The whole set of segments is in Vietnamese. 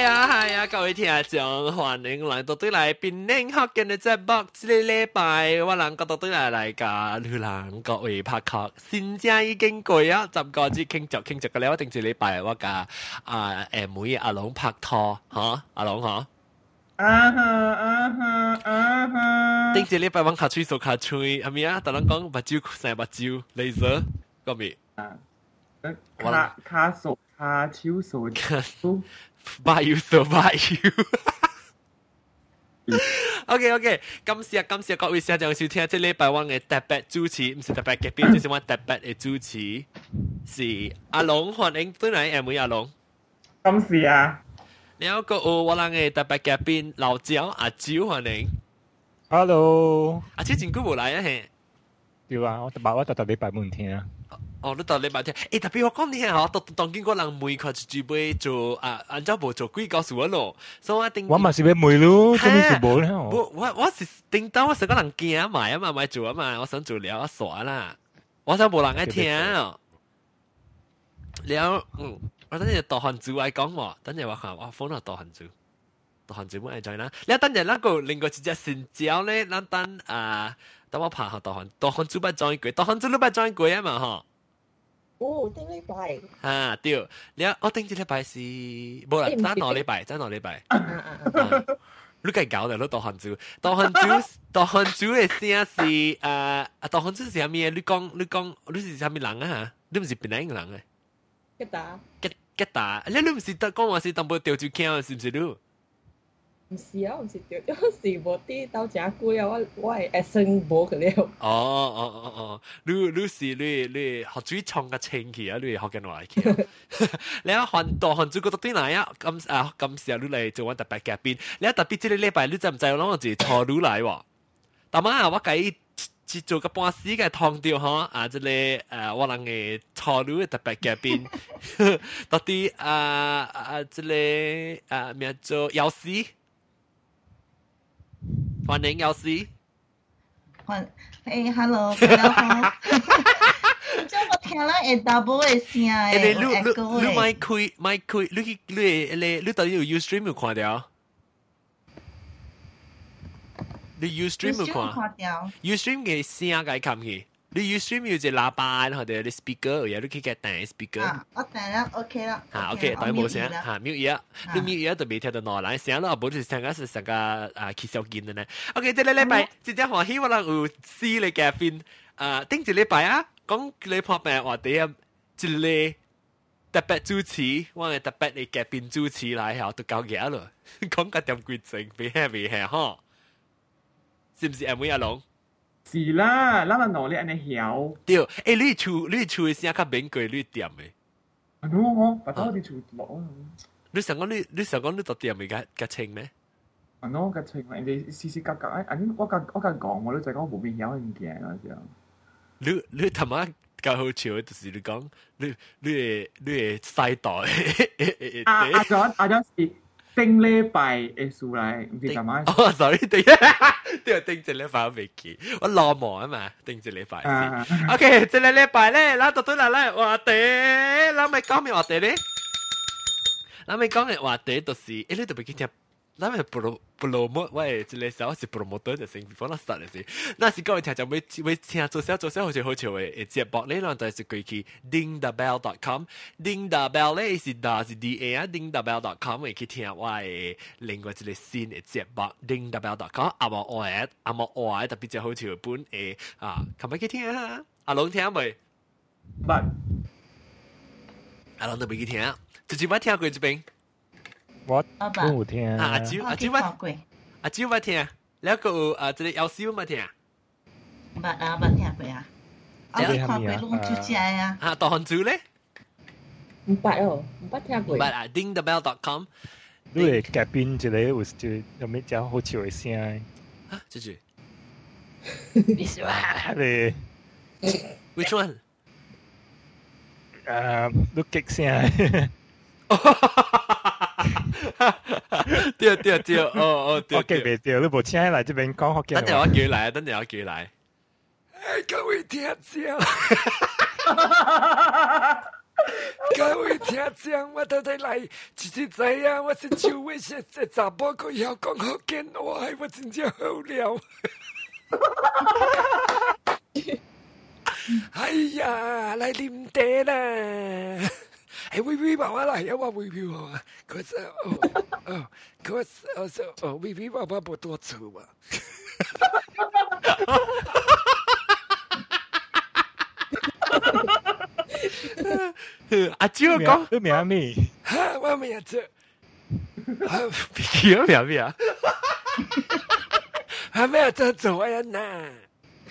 系啊系啊，各位听众，欢迎来到对嚟边宁学嘅嘅节目，呢个礼拜我能够到对嚟嚟噶，女人各位拍客，先正已经过啊，十个字倾着倾着嘅咧，我定住礼拜我噶啊诶妹阿龙拍拖吓，阿龙吓。啊哈啊哈啊哈！顶住礼拜揾卡吹数卡吹，系咪啊？大人讲目睭成目睭，laser 个咩？啊，卡卡数卡超 数数。 buy you so buy you 。OK OK，感谢感谢各位听众收听，即礼拜我嘅特别主持，唔是特别嘅边，就是我特别嘅主持是阿龙，欢迎对嚟 M 阿龙。咁是啊，然后个有我人嘅特别嘅边老赵阿赵欢迎。 Hello，阿赵真久冇来啊嘿。对啊，我特别我特特礼拜冇听啊。 哦，你到礼拜天，诶特别我讲你吓，当当见个人每佢一住杯做啊，按照无做鬼告诉我咯，所以我定。我嘛是要梅咯，做咩做冇咧？我我我是定当我成个人惊埋啊嘛，咪做啊嘛，我想做了我傻啦，我想冇人爱听。了嗯，我等阵导航组嚟讲喎，等阵我看我 phone 导航组，导航组冇爱 join 啦。你等阵那个另外一只新招咧，咱等啊，等我拍下导航，导航组不 join 过，导航组都不 join 过啊嘛嗬。 哦，顶礼拜。啊，对，你我顶一礼拜是冇啦，争两礼拜，争两礼拜。你计搞的，你导航组，导航组，导航组嘅声是诶，啊导航组是啥物？你讲，你讲，你是啥物人啊？吓，你唔是边个人嘅？吉打。吉吉打，你你唔是得讲话是淡薄调住倾，是唔是你？ 唔是啊，唔是掉，因是无啲斗正贵啊！我我系 accent 无佢了。哦哦哦哦，你你是你你学水创个清气啊！你学紧话嚟，你啊换导航组嗰度对嚟啊！咁啊咁时候你嚟做我特别嘅边，你啊特别即系礼拜你知唔知我攞住错路嚟喎？但系啊，我计接做个半时嘅汤调嗬啊！即系诶我人嘅错路嘅特别嘅边，到啲啊啊即系啊咩做有时。 歡迎有時。歡，誒，hello，大家好。即係我聽啦，會 double 嘅聲誒，你你你你咪開咪開，你去你你你到底有 Ustream 有看到？你 Ustream 有看？Ustream 嘅聲解冚去。你 Ustream 有只喇叭，或者你 speaker 有你可以嘅弹 speaker。啊，我弹啦，OK 啦。吓，OK，当然冇声吓，mute 嘢，你 mute 嘢就未听到内来声咯，冇就成个是成个啊揭手见嘅呢。OK，即系礼拜，即系欢喜我能有试你嘅边啊，顶住礼拜啊，讲你破病话啲啊，一个特别主持，我系特别你嘅边主持嚟后都够嘢咯，讲个点规整，俾 heavy 系呵，是唔是 M V 阿龙？ 是啦，那么努力安尼晓。对，诶、你出你出的声较，你点的。啊，喏，把到你出落。你想讲你你想讲你到点的个清咩？清，人哋格格，你我格我讲，我你讲，惊，你你他妈搞好笑，就是你讲，你你你西袋。啊啊，顶礼拜嘅数嚟，唔知点解。哦，sorry，顶，都系顶只礼拜我未记，我落忙啊嘛，顶只礼拜先。OK，只礼拜咧，嗱到对啦咧，话题，嗱咪讲咩话题咧？嗱咪讲嘅话题就是，诶你特别听。 咱们不如。不落寞，我系一个小我是不落寞多就成分，那啥嚟是，那是各位听众每每听做小做小好似好笑诶，直播内容就是可以 ding the bell dot com ding the bell 咧是 d 是 d a 啊 ding the bell dot com 可以听我诶另外一个新诶直播 ding the bell dot com 阿莫我诶阿莫我诶特别就好笑本诶啊，可唔可以听啊？阿龙听未？唔，阿龙都未去听，直接我听过这边。我都有聽。阿蕉阿蕉捌阿蕉捌聽，你個有啊，即個姚少捌聽。捌啊，捌聽過啊。啊，你看過攏出只啊。啊，大漢族咧？唔捌哦，唔�捌聽過。唔捌啊，dingthebell.com。你會改編一個有就有咩只好笑嘅聲？啊，這句。你是話咧？Which one？誒，都激聲。对对对，哦哦。我记未着，你无请来这边讲，我等下我叫来，等下我叫来。各位听讲，各位听讲，我都底来，自己知啊，我是就为些这查甫可以好讲好见，我我真正好料。哎呀，来啉茶啦！哎，微微爸爸来呀，我微微爸爸，可是哦哦，可是哦是哦，微微爸爸不多愁 嘛。阿蕉講，你名咩？哈，我名字，叫名咩啊？我名字做人呐。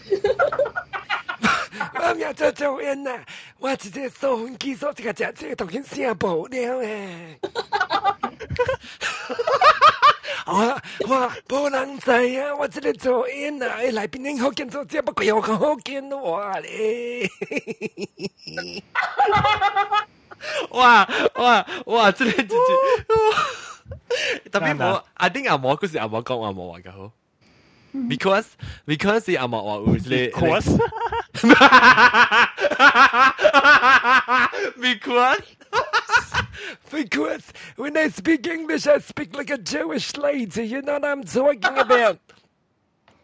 我名字做人呐，我直接收分机所这个只这个同性声无了诶。我我无人知啊！我这个做演啊，来宾恁好见做这不过有个好见我咧。哇 哇哇！真係真係，特别我阿丁阿毛嗰時阿毛讲阿毛話嘅好 Mm-hmm. because because the ama wa usually of course because because when I speak English, I speak like a Jewish lady. You know what I'm talking about.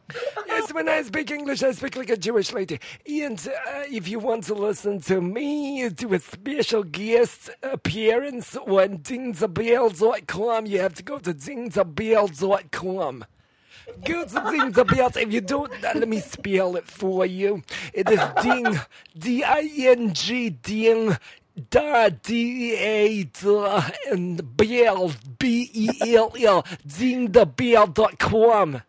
yes, when I speak English, I speak like a Jewish lady. And uh, if you want to listen to me do a special guest appearance on dingsabell.com, you have to go to dingsabell.com dingzabell.com. Go to dingzabell. If you don't, let me spell it for you. It is ding, D-I-N-G, ding, da D A da and Bell B E L L dingthebell.com.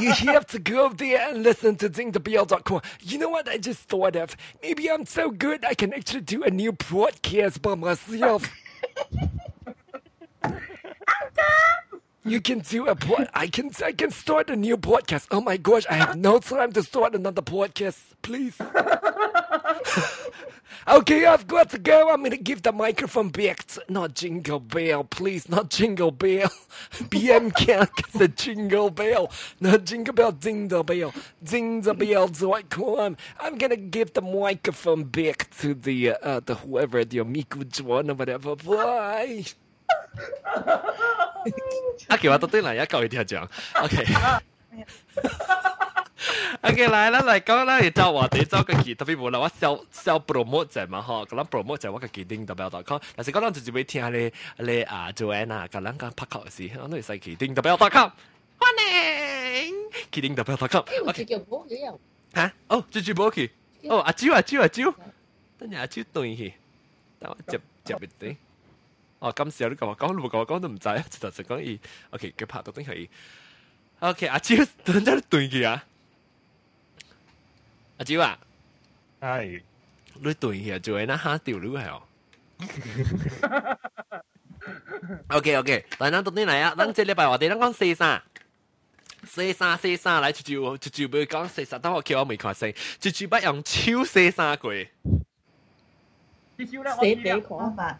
you have to go there and listen to dingthebell.com. You know what I just thought of? Maybe I'm so good I can actually do a new broadcast by myself. You can do a pod. I can I can start a new podcast. Oh my gosh, I have no time to start another podcast. Please. okay, I've got to go. I'm gonna give the microphone back to not Jingle Bell, please, not Jingle Bell. BM can't the Jingle Bell, not Jingle Bell, Ding the Bell, Ding the Bell.com. I'm gonna give the microphone back to the uh, the whoever the Miku Juan or whatever. Bye. 阿奇话到底嚟一嚿嘢听讲，OK。OK，来啦，嚟讲啦，而就话啲周个期特别无啦，我 sell sell promote 就嘛嗬，咁样 promote 就我个期定特别 .com，但是讲咱就会听你你啊 Joanna 咁样讲拍球时，我都系使期定特别 .com，欢迎期定特别 .com。我直叫冇嘢又吓，哦，住住冇去，哦，阿蕉阿蕉阿蕉，等下阿蕉对去，等我接接别啲。 哦，今时有啲咁话讲，你冇讲讲都唔制啊！就就讲伊，OK，佢拍到定系，OK，阿蕉等阵对嘅啊，阿蕉啊，系你对嘅做那下条路系哦。OK OK，但系咱到底嚟啊？咱这礼拜话哋咱讲四三。四三四三嚟，就就就就要讲四三，等我叫我未看四，就就不用超四三过。死地我狂，把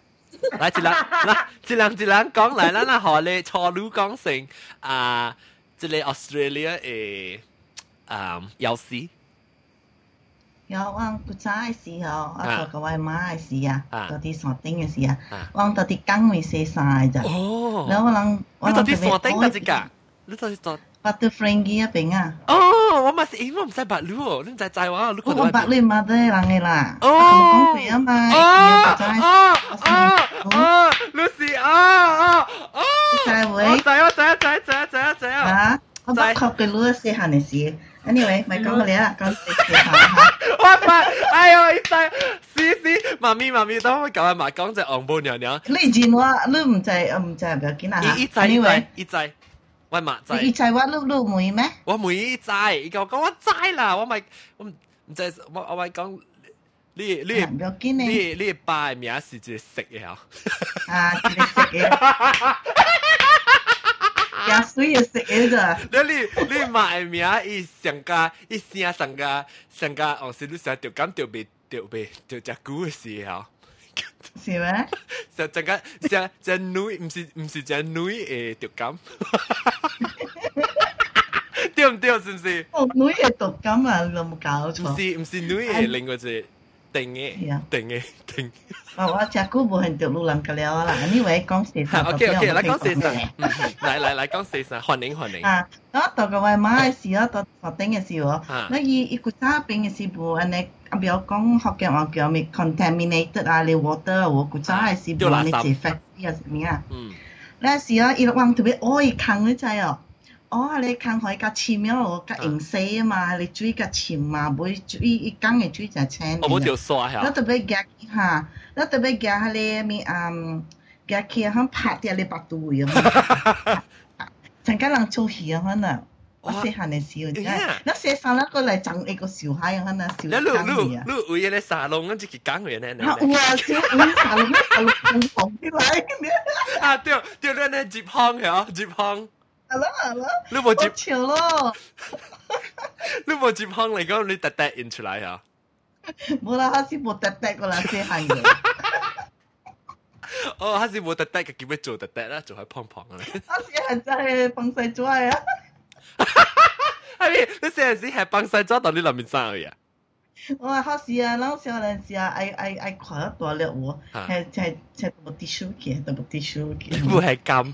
来，一人，来，一人一人讲来，咱啊学你初女讲成啊，即个 Australia 诶啊有事有我古早嘅时候，我做个外妈嘅时啊，啊到啲山顶嘅时啊啊，我到啲岗位写晒咋，哦，然后我能我你到能底山顶嗰只㗎？你到底山？ 八到 friend 嘅一边啊，哦，我嘛是，因为我唔使白路哦，你唔使知我，你我个白你妈都系人嘅啦，哦我讲过啊嘛，哦古早哦哦哦，Lucy，哦哦哦，就会我知我知我知知知知啊！啊，我不确嘅路写下嘅事，anyway 咪讲过你啦，讲写下吓。我发，哎呦，一仔，是是，妈咪妈咪，等我教阿妈讲只昂布娘娘。你见我你唔制唔制唔要紧啊吓伊伊知伊知 ，anyway 伊知，我嘛知，你制我碌碌妹咩？我每伊知，伊甲我讲我知啦，我咪我唔唔知，我我咪讲你你唔要紧你咧，你爸嘅名是一个食嘅嗬，啊，一个食嘅，廿岁就食嘅咋，你你你妈嘅名伊上加伊声上加上加，哦是你成条咁条鼻条鼻条只股嘅事嗬。是咩？就阵间只只女唔是唔是只女诶条感，对 唔对？是唔是？我女嘅读紧啊，你有冇搞唔错？是唔是女诶另外只 定嘅系啊，定嘅定。哦，我只久无很着路人个了啦。呢位讲四三 OK OK，嚟讲四神，嚟嚟嚟讲四神，欢迎欢迎。啊，我到个位马嘅时候，到头顶嘅时候，啊那伊伊古早边嘅时候，安尼啊，比如讲福建话叫咪 contaminated 啊，你 water 啊，我古早嘅时候，你自 factory 啊，什么啊？嗯，那时候伊往特别爱坑你知哦。 哦，你坑可以甲深了，甲用洗啊嘛，你水甲深嘛，袂水伊讲嘅水就清。我冇条刷我下。特别夹吓，我特别夹下你咪嗯夹起响拍啲你百度位啊，曾经人做戏啊，可能我细汉嘅时候，真系，我细衫那个嚟整一个小孩啊，可能小你你生意啊。你你为咗沙龙，跟住佢讲嘅呢？啊，哇！小五茶龙茶龙红啲嚟嘅，啊，对对，你呢接康系接康， 系咯系咯，你冇接好潮咯，你冇接康嚟讲，你特特印出嚟啊！冇啦，开始冇特特个啦，细汉嘅，哦，还是冇特特嘅叫咩做特特啦，做喺胖胖嘅咧。我细汉真系放细咗啊！系咪？你成日时系帮晒咗到你里面生嘅呀？我话考试啊，老小阵时啊，爱爱爱看得大了我，系系系冇啲书嘅，都冇啲书嘅。会系咁。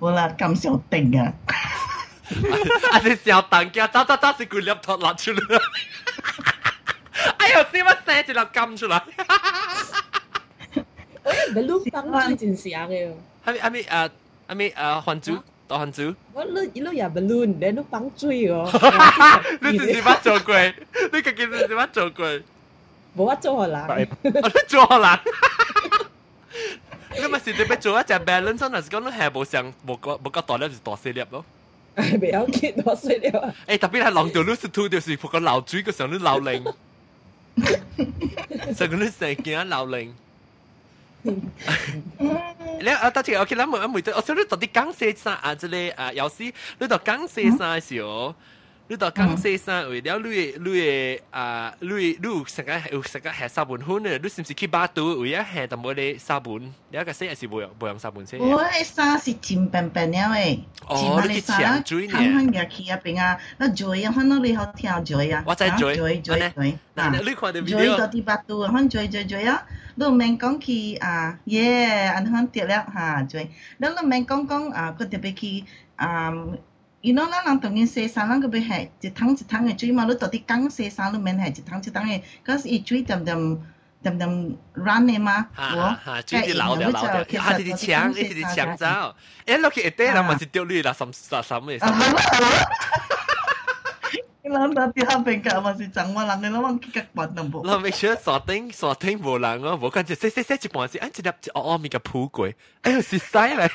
冇啦，咁小定啊！啊！你小蛋嘅，走走走，是佢粒头落出嚟。哎呦，死乜写住粒金出嚟？我一咪碌帮最真相嘅。系咪系咪诶系咪诶汉族？当汉族？我碌碌入 balloon，你碌帮追哦。你是是乜做过？你究竟是是乜做过？冇乜做可能。我都做可能。 你咪是特别做一只 balance，真系讲你系冇上冇个冇个大粒就大细粒咯。未有见多细粒啊！诶特别系浪条 loose two 就是仆个流水嘅时候你流灵，成个你成件流灵。你啊，得住 OK 啦，冇冇得，我想你到底讲些啥啊？即系啊，有时你到讲些啥嘅时候。 你到讲些啥为了你你啊你你成日有成日系沙本款嘅，你是唔是去巴肚为咗系就冇你沙本？你一个死系是冇用冇用沙本先。我系沙是甜便便了诶，哦，你去抢水呢？看看入去入边啊，那嘴啊，看到你好听嘴啊，我知嘴嘴嘴嘴，嗱，你看到嘴 video 到啲巴肚啊，看嘴嘴嘴啊，你唔免讲去啊，耶，安看掉了吓嘴，你唔免讲讲啊，佢特别去啊。 you know 咱人当然洗衫，咱个要系一桶一桶嘅水嘛，你到底讲洗衫，你免系一桶一桶嘅，嗰时伊水点点点点 run 嘅嘛，哈哈，水啲流流流掉，啊！啲啲抢，啲啲抢走，诶，落去一堆人咪是掉你啦，什什什咩？啊，系咯系咯。人到啲下边㗎，还是整我人嘅，我忘记个关都冇。我 make sure 锁定锁定无人哦，无看住洗洗洗一半时，哎，一粒哦哦咪个铺柜，哎呦，是犀利！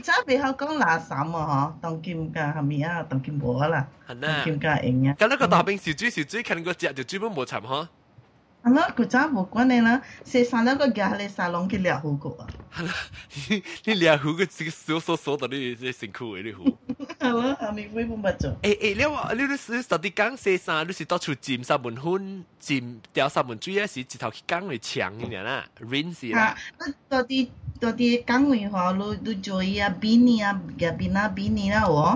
佢真系比较讲垃圾啊！嗬，当剑㗎系咪啊？当剑冇啦，系啊，剑㗎型啊。咁呢个大兵小猪小猪，看个只条猪本冇沉呵。系咯，佢真系冇关你啦，洗衫了个夹你沙龙嘅掠好过啊。系啦，你掠好个这个扫扫扫到你你辛苦嘅你好。系咯，系咪会冇乜做？诶诶，你话你你你到底讲洗衫，你是到处沾沙门粉，沾掉沙门水啊？是直头去讲嚟抢嘅人啦，rinse 啦。到 ตัวที่กังวิหอลูดูจอยอะบีนี่อะกับบีน่าบีนี่แล้วอ๋อ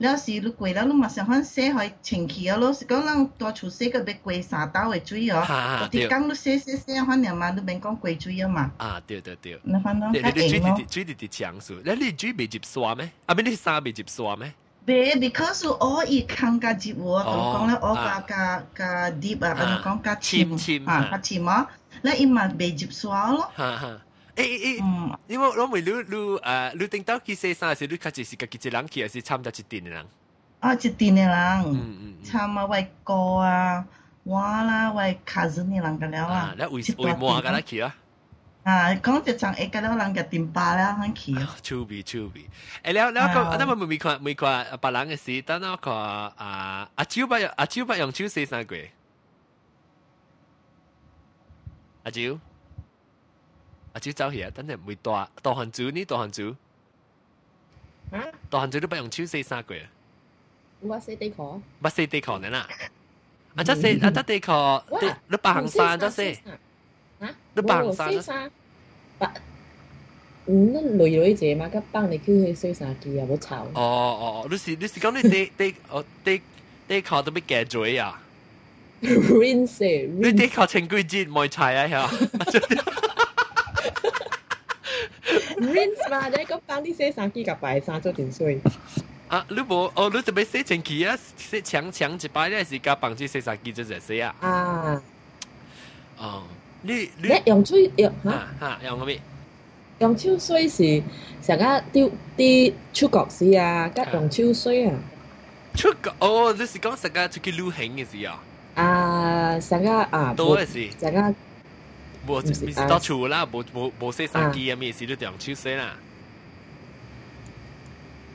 แล้วสิลูกกวยแล้วลูกมาสังหันเสียหอยเฉิงขี้แล้วสิก็ลังตัวชูเสียก็เป็นกวยสาตาไว้จุยอ๋อตัวที่กังลูกเสียเสียเสียหันเนี่ยมาลูกเป็นกังกวยจุยมาอ่าเดียวเดียวเดียวนะฟังน้องเขาเองเนาะจุยดีดี强สุดแล้วนี่จุยไม่จีบสวาไหมอ่ะไม่ได้สาไม่จีบสวาไหม bé because all i khang ga ji wo tong kong la o ga ga ga deep a ban kong ga chim ha ga chim ma la i ma be jip swa lo ha ha 诶诶诶，因为我咪你你诶，你顶到去洗衫时，你开始是家己一人去，还是参加一店嘅人？啊，一店嘅人，参啊为哥啊，我啦为 cousin 嘅人嘅了啊。你为为满嘅啦去啊？啊，讲就像一个了人嘅店巴啦，肯去啊。趣味趣味，诶了了个，那么未看未看别人嘅事，等我看啊阿蕉不阿蕉不用手洗衫过，阿蕉。 阿蕉走去啊！等阵唔会大大汉族呢？大汉族，啊？大汉族都不用手洗衫过啊！我洗地壳，不洗地壳呢啦！啊，即洗啊，即地壳，你白行衫即洗，啊？你白行衫洗衫，白，嗯，那女女姐嘛，佢帮你去去洗衫机啊，冇吵。哦哦，你是你是讲你地地哦地地壳都俾夹嘴啊？ rinse 你啲靠清几节冇菜啊？吓！ rinse 嘛，你个帮你洗衫机甲摆衫做点水。啊，你无哦，你特别洗清气啊，洗强强一摆咧是加帮住洗衫机就系洗啊。啊，哦，你你你用水用吓啊吓用个咩？用手水是成日丢啲出国时啊，甲用手水啊。出个哦，你是讲成个出去旅行嘅时啊？啊，成日啊，多嘅是。成日 无唔是唔是到厝啦，无无无洗衫机啊，咩事都用手洗啦。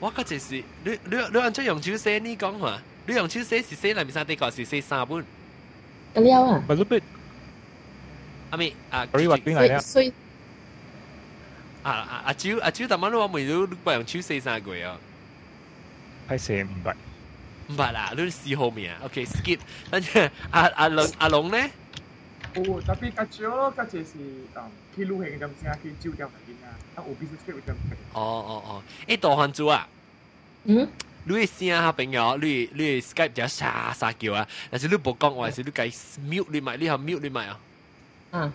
我嗰阵时，你你你按怎用手洗？你讲话，你用手洗是洗内面衫底个是洗衫本？个了啊， Baru bet 阿咪啊， Sorry 话边水嚟啊？水啊啊阿蕉阿蕉，但系我未都不用手洗衫过啊。系四五百。唔系啦，你试后面啊，OK，skip。跟住阿阿龙阿龙咧， 哦tapi kacau kacau si um kilo hang macam singa ki jiu dia lagi na. Tak ubi sikit macam. 哦哦哦，诶大汉族啊！嗯，你嘅声下朋友，你你 Skype 就沙沙叫啊，但是你冇讲话，是你计 mute 你咪，你系 mute 你咪啊，啊，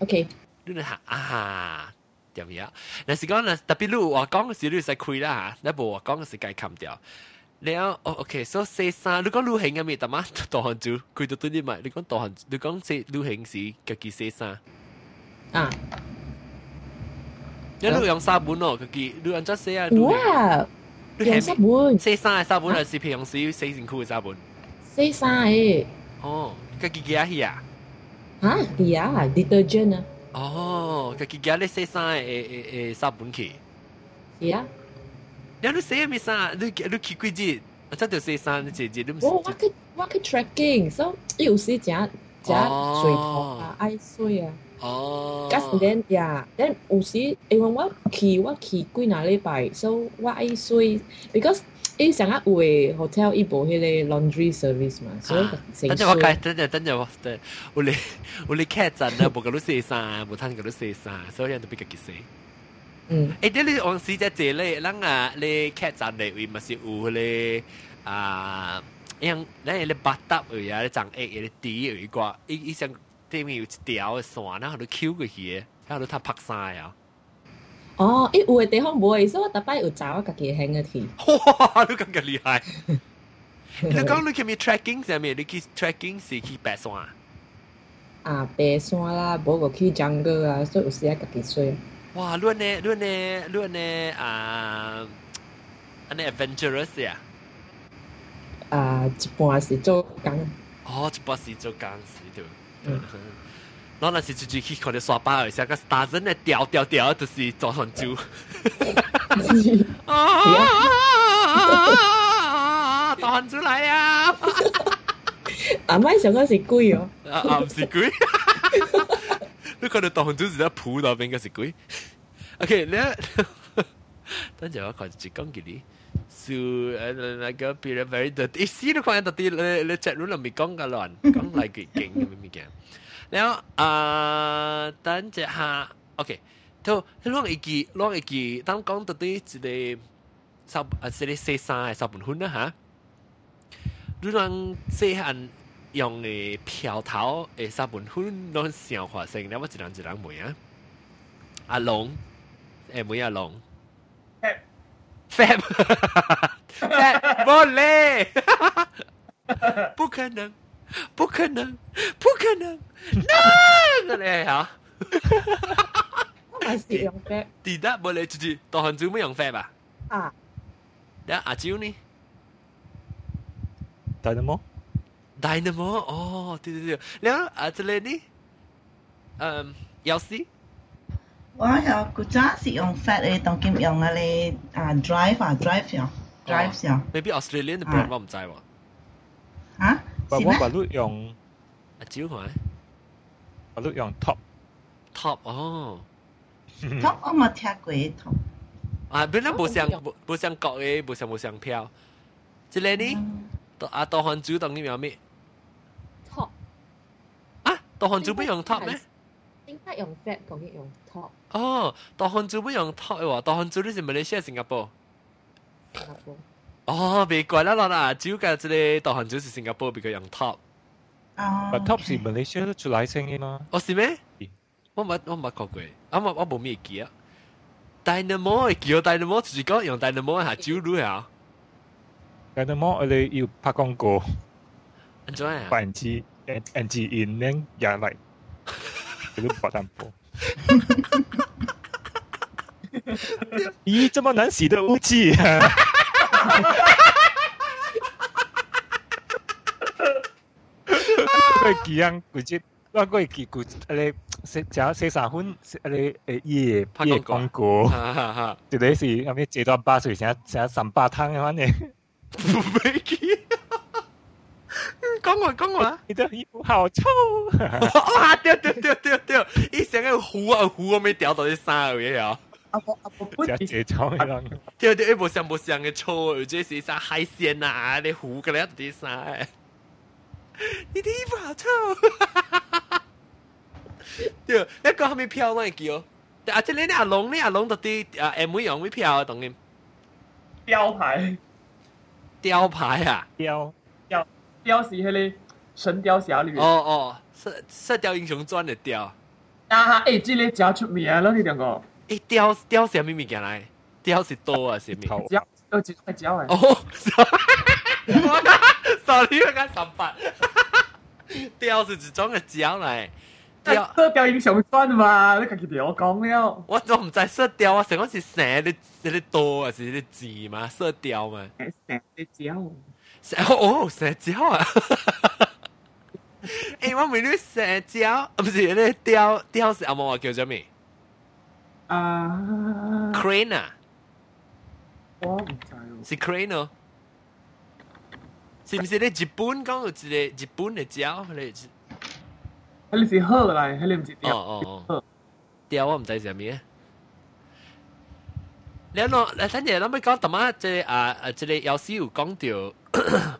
OK，你你吓啊点样？但是讲呢，特别你有话讲嘅时，你使开啦吓，你冇话讲嘅时计冚掉。 你啊，哦，OK，所以四三，你讲旅行嘅咩？大妈大汉族，佢就对你咪，你讲大汉，你讲四旅行时，家己四三，啊，你你用沙本咯，家己你按怎写啊？旅行哇，用你系湿碗四三嘅沙本系是平时四件裤嘅沙本。洗衫诶，哦，家己寄去啊？吓，系啊，detergent 啊，哦，家己寄你洗衫嘅诶诶诶沙本去。系啊， 你你洗咩衫？你你去几日？我真系洗衫，你姐姐你唔我我去我去 tracking，所以有时食食水头啊，爱水啊。哦。咁 then 呀，then 有时因为我去我去几若礼拜，so 我爱水，because 伊成日有诶 hotel 伊无迄个 laundry service 嘛，所以洗等阵我计，等阵等阵我等，我你我你剧阵啊，冇咁多洗衫，冇摊咁多洗衫，所以人都比较结洗。 嗯，诶，你你往时只借咧，咱啊，你剧阵嚟为咪是有咧啊，样咱你八搭而啊，你长egg 你底而一个，伊伊想对面有一条嘅线，然后你 Q 过去，然后你睇拍晒啊。哦，伊有诶地方无诶，所以我逐摆有找我家己兴嘅去。哇！你咁嘅厉害。你讲你去咪 tracking 上面，你去 tracking 是去白山。啊，爬山啦，无个去 jungle 啊，所以有时啊家己水。 哇！论呢论呢论呢啊，安尼 adventurous 呀？啊，一半是做工。哦，一般是做工時對。嗯然后那是就就去看到刷巴而下个 star 真係掉掉掉，就是做很久。啊！大漢族嚟啊！啊，咪想講是鬼哦。啊啊，唔是鬼。你看到大汉族是在铺那边嘅是鬼。OK，你等阵我看住讲嘅你。So 诶那个别人 very dirty，试都看到啲你你 chat room 里面讲嘅乱，讲嚟几劲咁样嘅。然后啊，等阵下，OK，都攞一记攞一记，当讲到啲一个十啊，一个四三十分分啦吓。你让细汉 用的飘头诶，三本粉拢很消化性。那我一人一人问啊，阿龙诶，没有龙，范范，哈哈哈哈哈，范莫嘞，哈哈哈哈哈，不可能，不可能，不可能，哪个嘞哈？哈哈哈哈哈，还是用 范？其他莫嘞就是到杭州没用范吧？啊，那阿九呢？在什么？？Dynamo 哦，对对对，然后啊这里呢？嗯，钥匙我有古早是用 fat 嘅，当今用啊你啊 drive 啊 drive 用 drive 用，maybe Australian 嘅 brand 我唔知喎，吓，但是咩？我把路用阿蕉系把路用 top， top 哦， top 我冇听过 top。啊，本来冇像冇冇像国嘅，冇像冇像票，这里呢？啊，大汉族当今有咩？ 大漢族不用 top 咩？應該用 fab，講嘅用 top，哦，大漢族不用 top 喎，大漢族你是馬來西亞、新加坡。新加坡。哦，別怪啦啦啦，只有個這個大漢族是新加坡比較用 top。哦 But top 是 Malaysia 出來聲音嘛？哦是咩是？我冇我冇講過，啊我我冇咩記啊。Dynamo 嘅叫 Dynamo 就是講用 Dynamo 下招錄啊，但係麼我哋要拍廣告，安怎啊？百分之 N G in 呢也嚟，佢都不担保。咦，这么难洗的武器啊！佢记样佢接，我佢记佢诶食食食三分诶诶嘢拍嘢广广告，哈哈哈，就系是咁样这段八岁成成三百汤嘅话呢，冇记。 講我讲我 啊！你的衣服好臭。哇！掉掉掉掉掉！一成个糊啊糊，我没掉到啲衫嘅呀！阿婆阿婆本只這種樣。掉掉一無相無相嘅臭，而且是啥海鲜啊，你糊嘅咧啲衫。你啲衣服好臭。对，你講後面飄嗰個叫，啊！即係你阿龙，你阿龙到啲啊 M 會用會飄啊，當然雕牌，雕牌啊！雕雕是迄个《神雕侠侣》哦哦，《射射雕英雄传》的雕。啊哈！诶、即、个真出名啊！老两个。诶、雕雕啥物物件来？雕是刀啊，是咪？雕雕几块雕诶？哦，哈哈哈！少你要干啥办？雕是一种诶雕来，雕射雕英雄传嘛，你家己听我讲了。我都不知射雕啊，什个是蛇的，是咧刀啊，是咧箭吗，射雕嘛。蛇的雕。哦射胶啊！诶，我问你射胶，啊唔是你雕雕是阿冇话叫做咩啊， ？crane 啊，我唔知喎。是 crane 咯。是唔是你日本讲有一个日本嘅胶？你迄个是鹤来，迄个唔是哦雕。哦哦。雕我唔知是咩。你喏，诶，等阵，谂起讲，同埋即系啊啊，即系有时有讲到，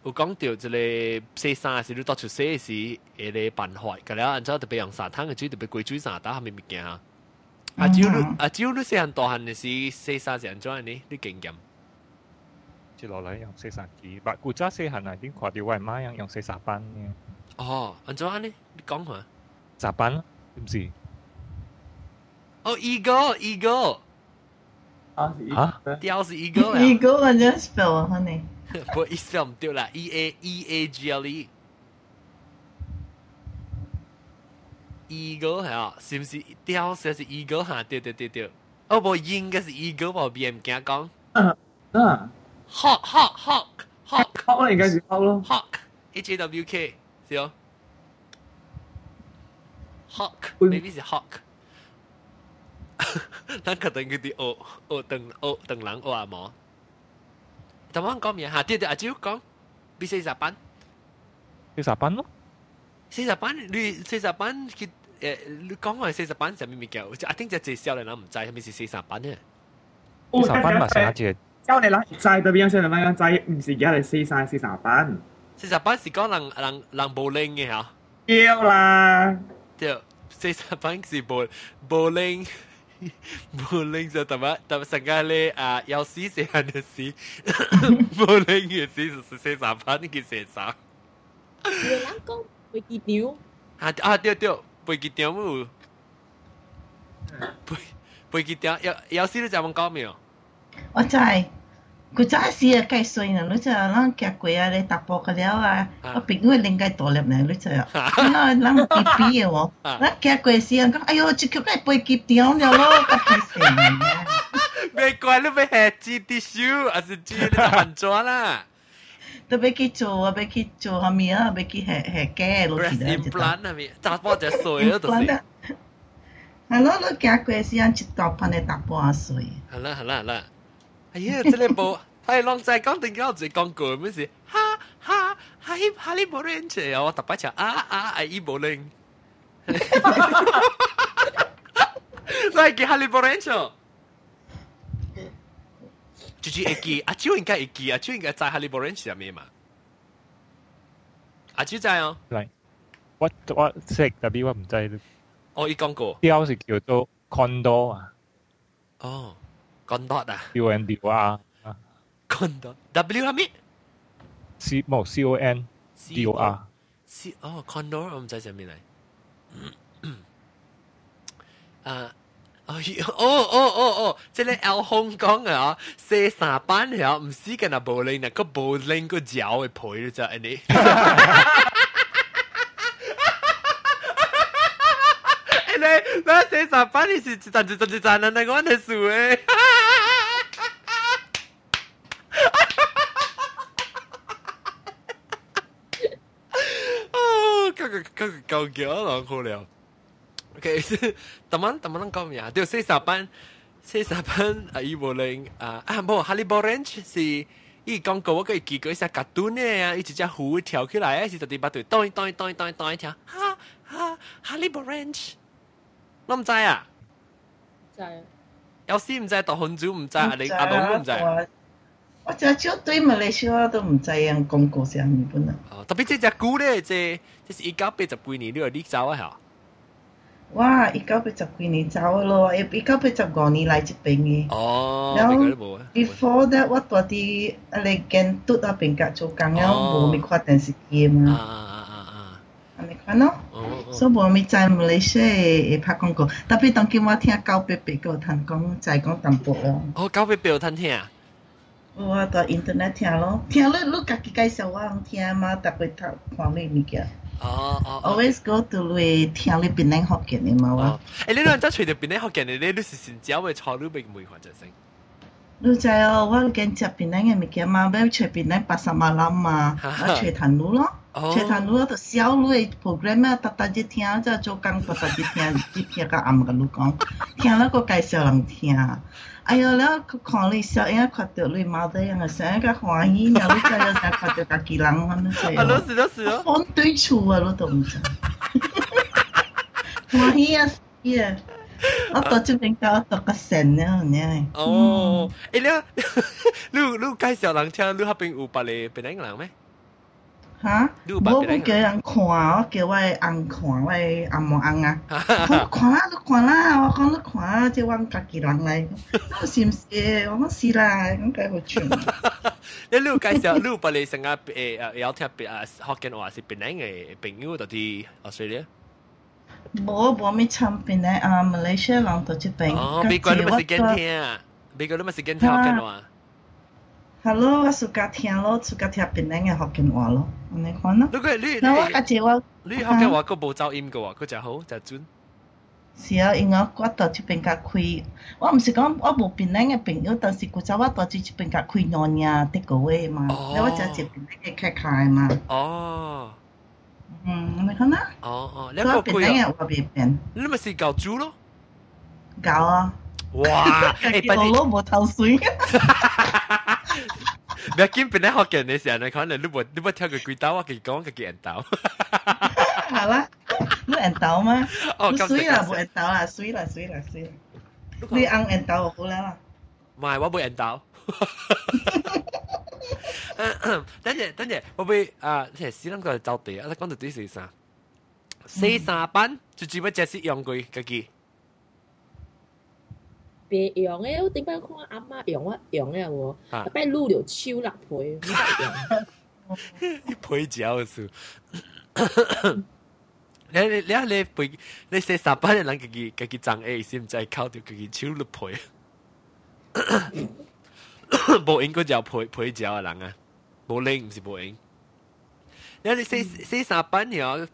有讲到即系洗衫时，你到处洗时，诶，你办法，咁样，然之后特别用沙滩嘅水，特别贵水沙打系咪物件啊？阿蕉你阿蕉你细汉大汉嘅时，洗衫是安怎呢？你经验？接落嚟用四十几，但古早四行啊，已经看到外妈样用四十班嘅，哦，安怎呢？你讲下。十班咯，唔是？哦，eagle，eagle，啊，是啊雕是 eagle 你啊，讲我就 spell 啊，你 不，e spell 唔对啦，e a e a g l e。eagle 系啊，是唔是雕是是 eagle 吓？对对对对。哦，无应该是 eagle，无别唔惊讲。啊， hawk hawk hawk hawk 学咯，应该是学咯。 hawk h a w k 是哦。hawk 嗯 maybe 是 hawk。咱可能嗰啲学学邓学邓人学啊冇。 咁我讲咩吓？对对，阿蕉讲，你四十班。四十班咯，四十班，你四十班佢诶，你讲话四十班系咩物件？我听只介绍嚟，人唔知系咪是四十班咧？四十班嘛成日只教你啦，知特别先，人知，唔是而家系四三四三班。四十班是讲人人人无领嘅吓，叫啦，对，四十班是无无领。 bowling giờ tama tama sangale à yêu sĩ sẽ hành được sĩ bowling cái sĩ sẽ sẽ giảm phân cái sẽ giảm người lắm con bơi kỳ tiểu à à tiểu tiểu bơi kỳ tiểu mu à. bơi bơi kỳ tiểu yêu yêu sĩ được chào mừng con miêu 我在。佢早時啊，計水呢，你就啷夾過啊，你打波個了啊，我平時另計多粒呢，你就，那啷夾比嘅喎，那夾過時啊，講，哎呦，只球咩背夾掉了咯，咁睇死。咩怪你咪係接啲手，還是接你扮裝啦？都俾佢做啊，俾佢做下面啊，俾佢係係嘅，老實講。implant 啊，咪打波就水咯，到時。係咯，你夾過時啊，只打波你打波啊水。係啦係啦係啦。哎呀，这里不，哎，浪仔刚听到嘴刚过，没事，哈哈，哈利哈利波特啊！我，大白桥啊啊，哎，伊波灵，来给哈利波特姐。G G A G，阿舅应该一 G，阿舅应该在哈利波特下面嘛？阿舅在哦。来，What What 唔在？哦，一讲过。标是叫做 Condo 啊。哦。讲多啊， ，C O N D O R 啊讲多。W 系咩，C 冇 C O N D O R。 是哦，condo 我唔知上面嚟。啊。哦哦哦哦，即系 L 香港啊，四三班系唔是跟阿无零，个无零个脚会赔咗啫，你。你那四三班你是站住站住站啊，那个系数诶。 哦，嗰個嗰個夠叫啦，好了。OK，特晚特晚講咩啊？對，四十班，四十班啊，伊無零啊啊，冇哈利波特是伊廣告我可以記過一下卡通呢啊，伊一隻虎跳起來啊，是特地把對當當當當當一條，哈哈哈利波特，我唔知啊，知，有時唔知，大漢族唔知，阿你阿龍都唔知。我只少对马来西亚都唔知样广告啥物本啊。哦，特别这只股咧，这这是一九八十几年，你话你走啊吓？哇！一九八十几年走咯，一九八十五年嚟这边嘅。哦，然后美国都冇啊。 before that 我到啲啊嚟建督啊边格做工啊，冇咪看电视机啊嘛，啊啊啊啊！啊咪看咯。哦哦所以冇咪在马来西亚会拍广告，特别当今我听九八八个听讲，就系讲淡薄咯。哦，九八八有听听啊？ 我到 internet 听咯，听你你家己介绍我通听嘛，特别睇看你物件。哦哦。 Always go to 你听你边领学嘅你嘛哦我。，诶，你两只随条边咧学嘅，你你都是先只会错，你并唔会学就成。你知哦，我见食边领嘅物件嘛，要随边领八十万谂嘛，我随谈路咯。哦随谈路我就小路嘅 program 啊，特特一听，即系做工特特一听，一听个暗个你讲，听了个介绍人听。 哎呀，你看你笑，應該看到你貓仔樣嘅相，佢歡喜，然後你真係成看到家己人咁樣細。係咯，是咯，是咯。放對處啊，你都唔知。歡喜啊，係啊。我到出邊搞到個神啊，呢。哦，誒你，你你介紹人聽，你嗰邊有別嘅別人人咩？吓！你有捌我别人叫人看，我叫我的翁看，我的阿嬷翁啊。我看啦，你看啦，我讲你看啦，即我家己人嚟。我是唔是？我讲是啦，咁解好串。你你有介绍，你有别嘅成日诶诶有听别啊学紧话是别人嘅朋友到啲 Australia。冇冇咩参边咧啊，马来西亚人到这边。哦，美国你咪是跟听啊，美国你咪是跟听学紧话。 Hello，我暑假听咯，暑假听边领嘅学紧话咯，你看咯。你个你嗱，我家你姐我。你学紧话个冇走音嘅喎，佢就好就准。是啊，因为我到这边甲开，我毋是讲我无边领嘅朋友，但是古早我到这边甲开两年的个位嘛，哦然后我就这边领嘅开开嘛，哦嗯，你看啦，哦哦，你所以边领个佢啊，嘅我边边你咪是教猪咯。搞啊，哇！诶，我快啲！攞无头水， 唔要紧，本来学紧嘅时候，你可能你冇你冇跳过几刀，我佢讲佢几刀。好啦，你缘投吗？哦，你咁水啦，无缘投啦，水啦，水啦，水啦，你红缘投就好啦。唔系，我冇人刀。等阵等阵，我会啊，即系死谂个走地啊！你讲到啲四三，四三班就只不过只是用过嗰啲。 别用诶！我顶摆看阿妈用，我用诶我，阿伯撸了手六皮，一 皮蕉是树。你你你后咧，背你些上班的人，个个个个长诶，是毋是靠著个个手六皮？无瘾个叫陪陪蕉的人啊！无瘾毋是无瘾。那你那些上班了，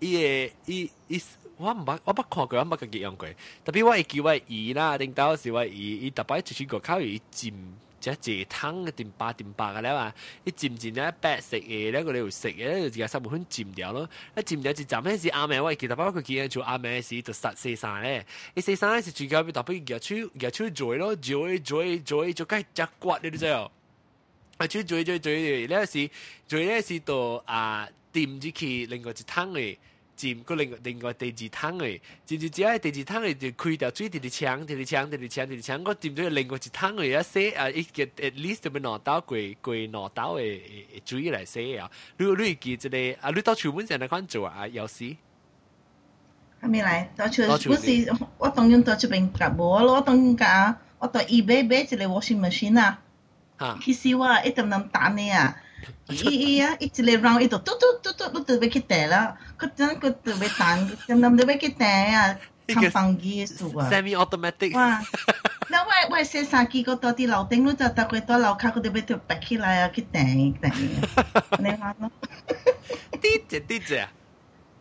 一诶一一。我唔捌，我捌看過，我捌佢用過。特別我會叫我姨啦，頂到時我姨，伊特別出去個口伊浸，即係蔗湯嘅定白定白嘅咧嘛，伊浸浸咧白食嘢，咧個你會食嘅，咧就十五分浸掉咯。一浸掉一浸咧是啱嘅，我記得包括佢見做啱嘅時就殺四散咧，伊四三咧是最緊要特別夾手夾手做咯，做做做做雞隻骨你都知哦。啊，做做做做咧是做咧是到啊掂住去另外一湯嘅。浸个另外另外第二汤嘅，浸住只系第二汤嘅就开掉水，第二枪，第二枪，第二枪，第二枪，我浸咗另外一汤嘅一写啊，一个 at least 就要攞刀过过攞刀嘅水嚟写啊。你你记即个啊，你到出门成日款做啊，有时。还没来，到处到处我是我当然到这边夹无咯，我当夹我到 eBay 买一个 washing machine 啊。吓其实我一点点打你啊， 伊伊啊，伊一个 round 伊就嘟嘟嘟嘟嘟嘟要去订啦，佢真佢就要弹，真谂到要去订啊，康房机数啊。 semi automatic 哇！那我我洗衫机嗰度啲楼顶都就搭佢多楼卡嗰度要条拔起来啊，去订订。你话咯？啲只啲只啊！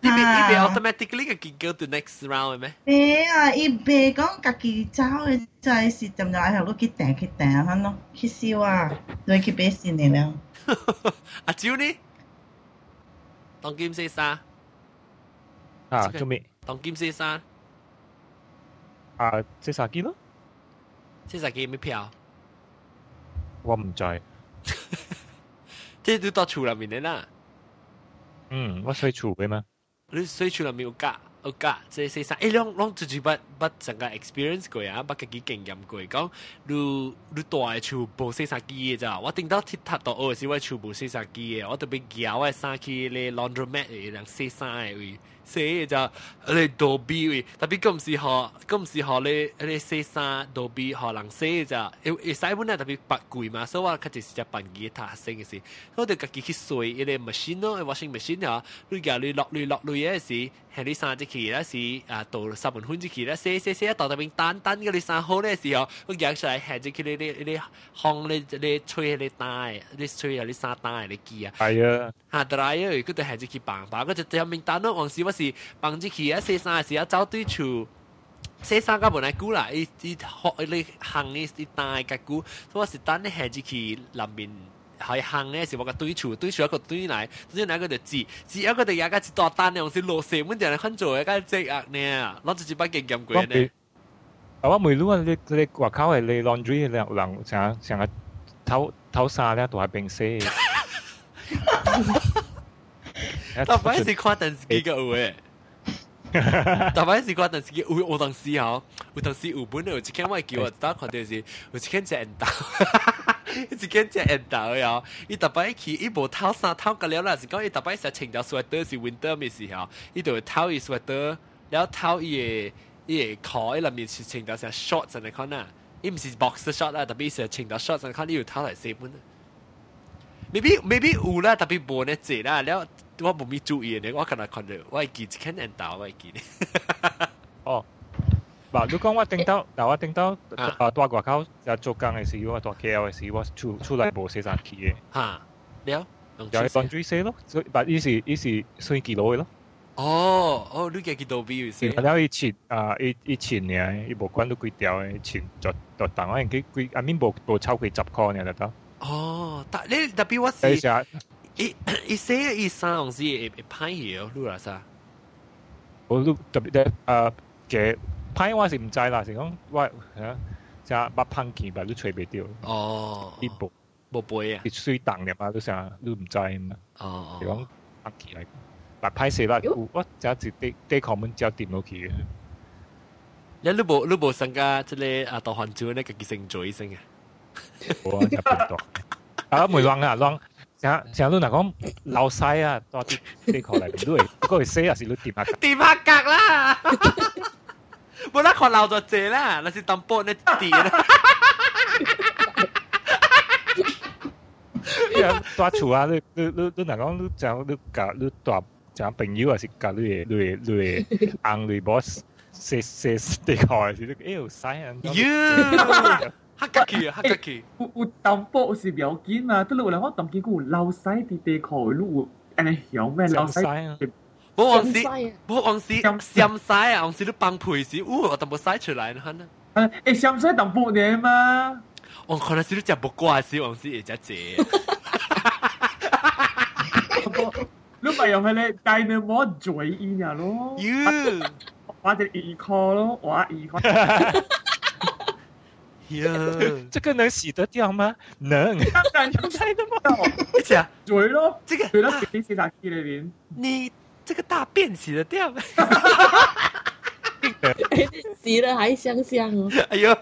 呢边呢边 automatically 嘅结 go to next round 嘅咩？诶啊！伊袂讲家己走嘅，就系是点就系落去订去订啊咯，去烧啊，再去买先嚟了。 阿蕉呢？当剑四沙，啊，做咩？当剑四沙，啊，即杀机咯，四沙几咩票？我唔知。即系都到厝入面嘅啦。嗯，我睡厝嘅嘛。你所以厝入面有架 有架，即系四沙。诶，两两自己不不成个 experience 过啊，不自己经验过。讲你你大嘅厝无四沙机嘅咋？我顶到铁塔到学时，我厝无四沙机嘅，我特别搅我衫去咧 laundromat 嘅人洗衫嘅位。 洗嘅就你倒逼位，特别咁时学，咁时学你你洗衫倒逼学人洗嘅就，会会使本来特别白贵嘛，所以我较就是只办机塔洗嘅时，我哋家己去水，一个 machine 咯，washing machine 啊，你家你落泪落泪嘅时，系你衫即期咧时啊，到十分钟即期咧洗洗洗一到特边单单嘅你衫好咧时候，我夹出来系即期你你你烘你你吹你带，你吹你衫带你机啊。系啊，下 dryer 佢哋系只去绑把，嗰只有名单咯。往时我 是绑只去啊，洗衫嘅时候走对厝，洗衫个本来久啦，伊伊学你行你伊带个久，所以我是等你系只去南面。系行咧时，我个对厝对厝一个对来，对来个就指指一个就有个一大单嘅，用是落成本就嚟看做一个即啊呢，攞住支笔经验过呢。啊，我未รู้ว่า你你外口系你 laundry 人人成成日偷偷衫咧，都系冰洗。 大白是看电视机 Kwa 白是看电视机。有有当时吼，有当时有本了 si 卖叫我打看电 Siki uwe o Tan Sihao. Utan Sih ubun eut. Kya ma dezi. sweater 是 winter misi eyo. Isweater. Lao tao iye iye 啥 shorts 在看呐，伊唔是 boxer shot 啦，特别是穿到 shorts na kha. Iyo tao lai sebum na. Maybe maybe 有啦，特别无呢，济啦，然后我冇咪注意呢，我可能看到我系见一间人豆，我系见。哦，嗱，你讲我顶到，嗱我顶到，啊，大外口就做工嘅时，我大 KL 嘅时，我出出嚟无洗衫机嘅。吓，了，又系 laundry 洗咯，所以，但依是依是算几攞嘅咯。哦，哦，你嘅几多比先？然后以前啊，以以前嘅，伊无管都几条嘅，前就就当我几几，阿面无无超过十块嘅就得。哦，但你特别我是， 伊伊写伊三红是会会歹嘢哦，你话啥？我都特别咧，诶嘅歹我是唔知啦，是讲我吓，就捌喷见吧，都吹袂掉。哦，呢部冇背啊，佢水淡嘅嘛，都成都唔知嘛。哦，是讲喷见嚟，但歹势啦，我只系啲啲项目只掂落去嘅。你你无你无参加即个啊导环组呢个结成组先嘅。我入边多，啊唔会乱啊乱， 成成都嗱讲流晒啊，多啲啲球嚟都系，不过佢死啊是都掂下格，掂下格啦，冇得学流就借啦，那是当波呢跌啦。大厝啊，你你你你嗱讲你就你夹你大就朋友啊是夹你你你硬你 boss 射射啲球是都哎呦晒啊！哟！ 黑格奇啊，黑格奇。有有淡薄是唔要紧嘛，得落嚟我淡见佢有流西啲地壳，你有安尼响咩流西？冇往时，冇往时，闪晒啊！往时都帮配时，呜，我都冇晒出来呢，呢。诶，闪晒淡薄嘅嘛。我可能是都食不惯时，往时会只借。你咪用佢咧 dynamo 嘴音啊咯。哟！我只二颗咯，我二颗。 哟，这个能洗得掉吗？能，当然猜得到。一起啊，嘴喽，这个嘴咯，洗洗打气那。你这个大便洗得掉吗？洗了还香香哦。哎呦，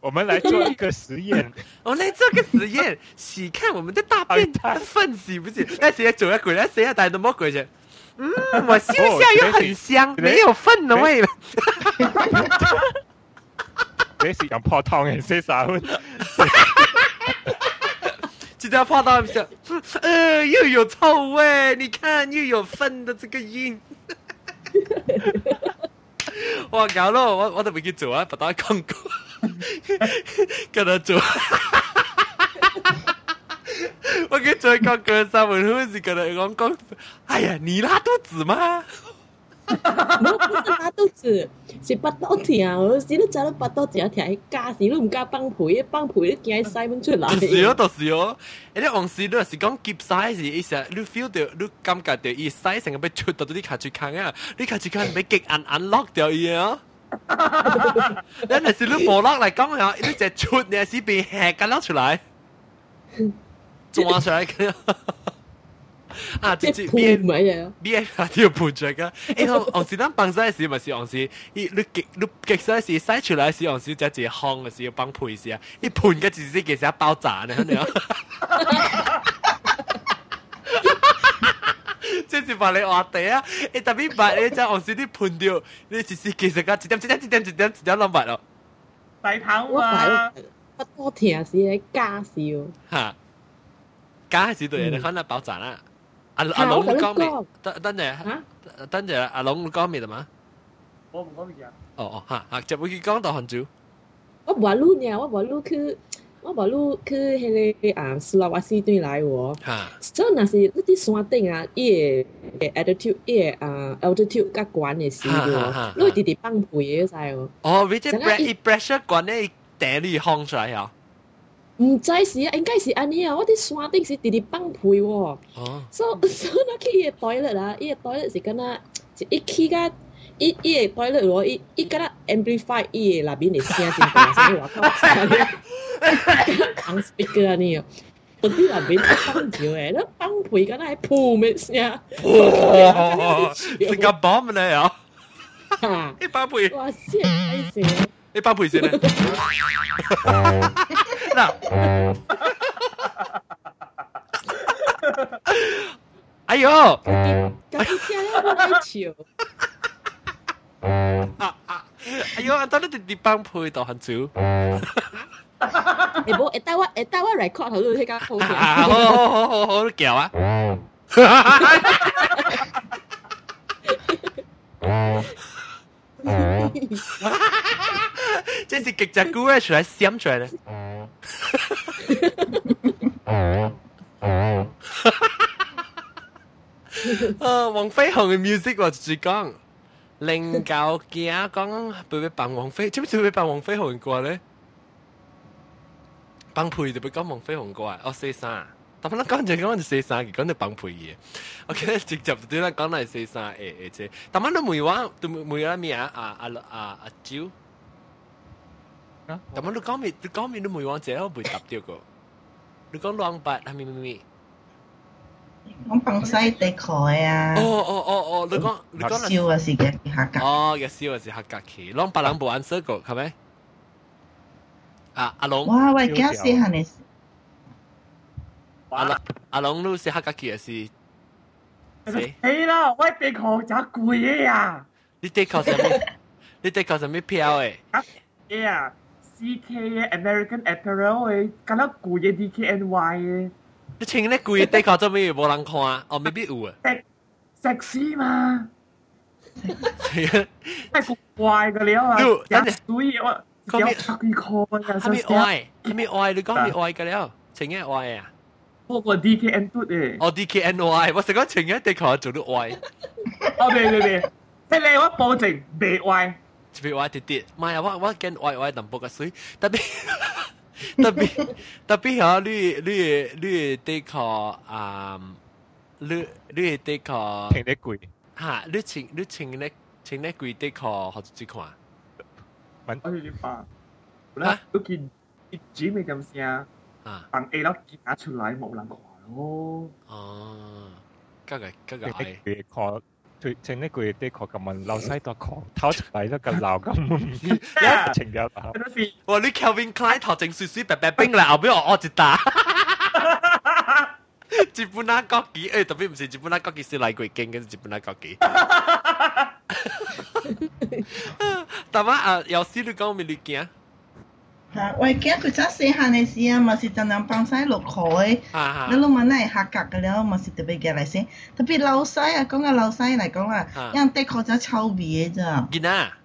我们来做一个实验。我们来做个实验，洗看我们的大便的粪洗不洗？那谁要走了鬼？那谁要打的魔鬼去？嗯，我嗅下又很香，没有粪的味了。你是用破湯嘅洗衫，一直接跑到想，呃，又有臭味，你看又有粪的这个音。我搞咯，我我都未去做啊，不打廣告，跟他做。我跟做廣告三文魚是跟他講講，哎呀，你拉肚子嗎？冇不是拉肚子，是腹肚痛。有时你知道腹肚痛痛，系假时你唔敢放屁，放屁你惊塞唔出来。是哦，就是哦。诶，你往时你是讲急塞是，意思你 feel 到，你感觉到伊塞成个被出到你卡住坑啊，你卡住坑被极硬硬 lock 掉伊啊。你系是你无 lock 嚟讲啊，你只出你系是被 hack 紧攞出来，抓出 来嘅。啊，直接边咪啊？边下条盘着噶？诶，我我是当放晒时，咪是我是，伊你极你极晒时晒出来时，我是只只烘嘅时要帮配时啊，一盘嘅只是其实爆炸呢，你啊！即是话你话地啊！诶特别白你真系我是啲盘掉，你只是其实个一点一点一点一点一点谂白咯。大头我啊！腹肚痛是系假事喎。吓，假系对你可能爆炸啦。 阿阿龙你讲未？等等阵，吓？等阵阿龙你讲未啦嘛？我唔讲乜嘢啊！哦哦吓吓，就会讲到很久。我无路呢，我无路去，我无路去迄个啊斯洛瓦西对来喎。吓所以若是你啲山顶啊，伊个 attitude，伊个啊 altitude 较悬嘅时喎，你会直直放屁嘅使喎。哦，你即阵间 pressure pressure 关咧顶你烘出来啊！ 唔知是啊，應該是安尼啊，我啲山頂是直直放屁喎。哦，所以所以我去伊個 toilet 啊，伊個 toilet 是敢若一去甲伊伊個 toilet 喎，伊伊敢若 amplify 伊個內面嘅聲真大聲，我靠，放 speaker 安尼哦。嗰啲內面放少誒，你放屁敢若係噗嘅聲，哇！新加坡咪嚟啊！嚇！一包配，哇！真係歹勢。一包配先咧。的。哎呦！哎呦哎呦，到那你帮配到航组。你冇一带我一带我 record 好多那个空调。好好好好好，你叫啊！这是极杂菇啊，出来闪出来的。啊，黄飞鸿嘅 music 话住讲，零教惊讲俾佢扮黄飞，知唔知俾扮黄飞鸿过咧？帮配就俾讲黄飞鸿过啊，我四三。但系咧讲就讲就四三，讲就帮配嘢。我记得直接对啦，讲系四三诶诶啫。但系都每话都每话咩啊？啊啊啊啊招。 啊但系你讲咩？你讲咩都每话啫，我唔会答掉个。你讲两百系咪咪咪？我放西地盖啊哦，哦哦哦，你讲你讲系。烧啊是嘅客家。哦，嘅烧嘅是客家旗，两百两部眼色个系咪？啊，阿龙，哇喂，几时系你？阿龙，阿龙都是客家旗嘅是。谁？系啦，我地球就攰嘅呀！你地球上面，你地球上面票诶？嘅啊 ，CK 嘅 American Apparel 嘅，咁样攰嘅 DKNY 嘅，你穿咧贵嘅地球做咩冇人看啊？哦，未必有啊。食屎嘛！系啊，太怪嘅了啊！你等阵所以我讲咩有特意看啊，系咪爱？系咪爱？你讲咪爱嘅了？情嘅爱啊？嗰个 DKN 嘟嘅。哦，DKNY，我成个情嘅地球做到爱，哦，对对对，即系我保证别坏。特别爱 cewek awak titik. Mai awak awak can oi oi tampuk kat sui. Tapi tapi tapi ha lu lu lu take ha um lu lu take ha. Cheng le gui. Ha, lu cheng lu cheng le cheng le gui take ha ha zu kan. มันก็คือฟังแล้วก็กินอีจีไม่กำเสียฟังเอแล้วกินอาชุไลหมกหลังขอโอ้ก็ก็ก็ไอ้คอ 整呢句嘢的確咁問，留西度狂偷出嚟都咁鬧咁，情有打。哇！你 Calvin Klein 頭整雪雪白白冰嚟，後邊我我接打。接半拉國旗，誒特別唔是接半拉國旗，是嚟鬼勁嘅接半拉國旗。但係啊，有時你講咪你驚？吓，我记佢真细汉嘅时啊，嘛是尽量帮晒落课啊嘅，你老问系客格嘅了，嘛是特别嘅嚟先。特别老细啊，讲个老细嚟讲啊，因啲课真臭味嘅咋。见啊，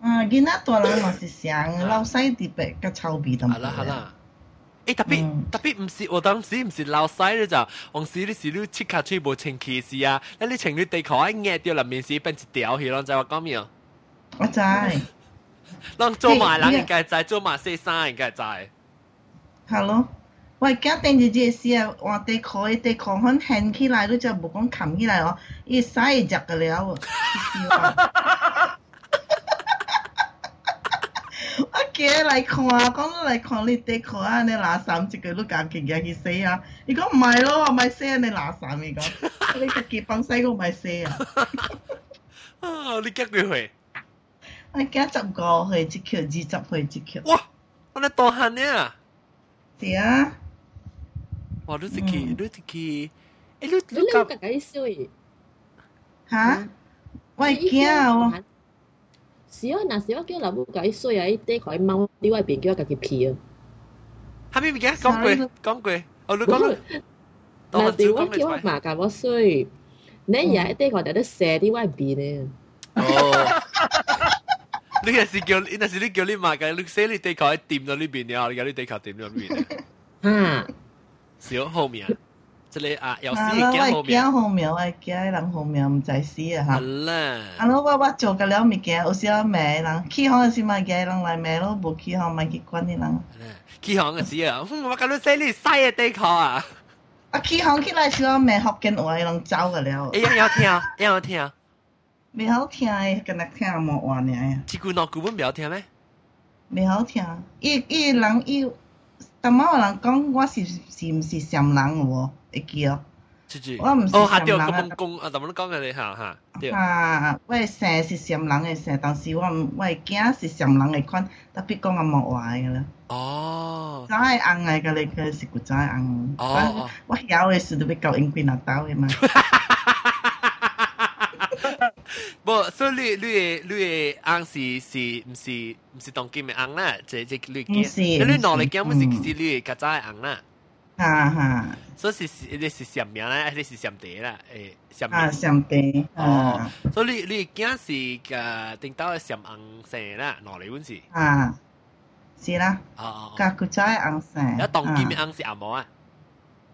啊，囡仔大人嘛是上，老细特别个臭味咁。系啦系啦。诶特别特别唔是，我当时唔是闹晒咧就，往时你是你切卡吹无清气时啊，那你情侣地壳一压掉入面时变一条去咯，就话讲咩？我知。 咱做埋人应该知，做埋细衫应该知。系咯，喂，家定住这事啊，话地壳地壳肯掀起来，都就冇讲冚起来哦，一晒就嘅了。我叫嚟看，讲嚟看你地壳啊，你垃圾一个都夹劲嘅去洗啊！你讲唔系咯，唔系洗啊，你垃圾你讲，你个结帮洗个唔系洗啊！啊，你几几岁？ 我惊十个岁，即桥二十岁即桥。哇！我哋大汉呢？是啊。哇！你是去，你是去，诶，你你你个几岁？吓？我惊我。是啊，那时我叫老母几岁啊？啲佢猫啲外边叫我家己皮啊。系咪唔记得讲过讲过？哦，你讲。那时我叫我妈教我岁，你而家啲佢哋都射啲外边咧。哦。 你那是叫，那是你叫你妈嘅，你写你地球喺掂到呢边嘅，你叫你地球掂到呢边。吓，小后面啊，即系啊，有时惊后面。惊后面，我惊人后面唔知死啊吓。系啦。啊，我我做嘅了物件，有时候骂人，起行嘅时咪惊人来骂咯，无起行咪去管啲人。起行嘅时啊，我讲你写你嘥嘅地球啊。啊，起行起来时候骂福建话，人走嘅了。诶，要听，要听。 没好听诶，跟他听无话呀。即句老古文袂好听咩？袂好听，伊伊人伊，他妈有人讲我是是毋是闪人无？会记哦。是我毋是人。哦，下掉咁讲啊，怎么讲嘅你吓吓？啊，我生是闪人诶生，但是我毋我会惊是闪人诶款，特别讲阿无话诶啦。哦。早系红诶，个你个是古早系红。哦。我晓诶时都要教英语拿刀诶嘛。不，所以你你你红是是唔是唔是当今嘅红啦，即即你嘅，你你攞嚟讲唔是是你嘅较早嘅红啦。哈哈。所以是你是上名啦，还是上地啦？诶，上啊上地。哦。所以你你惊是嘅顶到上红生啦，攞嚟本是。啊。是啦。哦。较古早嘅红生。有当今嘅红是阿毛啊。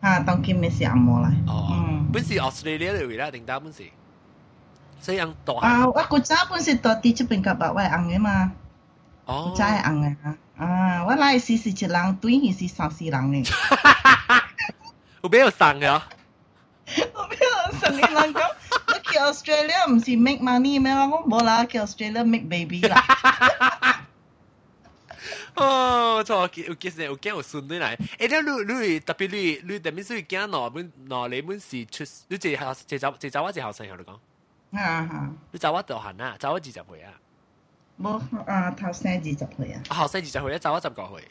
啊，当今嘅是阿毛嚟。哦。嗯。本是 Australia 嚟啦，顶到本是。 所以人大啊！我古早本是到啲出边夹白位红嘅嘛，哦，真系红嘅啊！我来时是一人，对佢是三四人嘅。有边有送嘅？我边有送嘅人讲，我去 Australia 唔是 make money 咩？我冇啦，去 Australia make baby 啦。哦，错，有其实有惊有顺对嚟。诶，你你特别你你特别是惊攞本攞你本是出，你即系即走即走我即后生后嚟讲。 啊哈！你走我大汉啊，走我二十岁啊。冇啊，头生二十岁啊。后生二十岁咧，走我十个岁。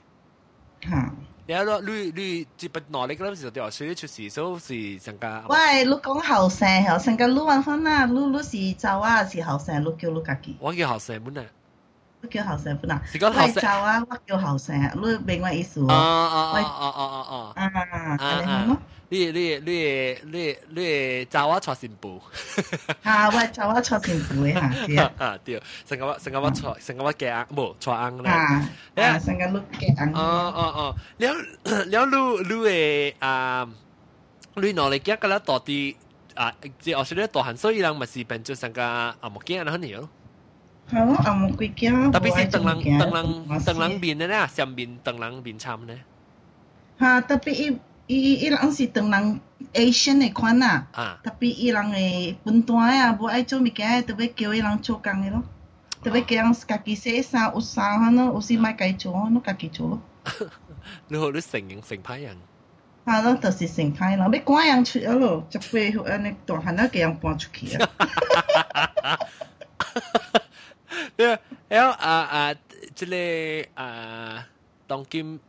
吓！然后你你接不攞你嗰阵时就所以出事都是成家。喂，你讲后生后生嘅，你揾翻啊！你你是走啊，是后生，你叫你家己。我叫后生本啊。 你叫后生本啊？是讲后生。走啊！我叫后生，你明我意思喎？啊啊啊啊啊啊！啊啊啊！你你你你你找我坐前步，啊，我找我坐前步吓，对啊对，成个成个我坐成个我夹硬，冇坐硬咧，啊，啊，成个你夹硬，哦哦哦，了了你你诶啊，你攞嚟夹个啦，到底啊，即系我说咧大汉，所以人咪是变做成个啊木夹人很nhiều。系咯， Hello, amo kui kia. Tapi si tenglang tenglang tenglang bin na siam bin tenglang bin cham na. Ha, tapi i i ilang si tenglang Asian ni kwan na. Tapi ilang eh puntua ya bo ai cho mi kia tapi kyo ilang cho kang lo. Tapi kyo ang kaki se sa usaha no usi mai kai cho no kaki cho lo. Lu lu sing yang sing pai yang. Ha lo to si sing pai lo. Bi kwan yang chu lo. Chak pe hu an ni to hana ke yang pon chu kia. 对，然后啊啊，即个啊，当今。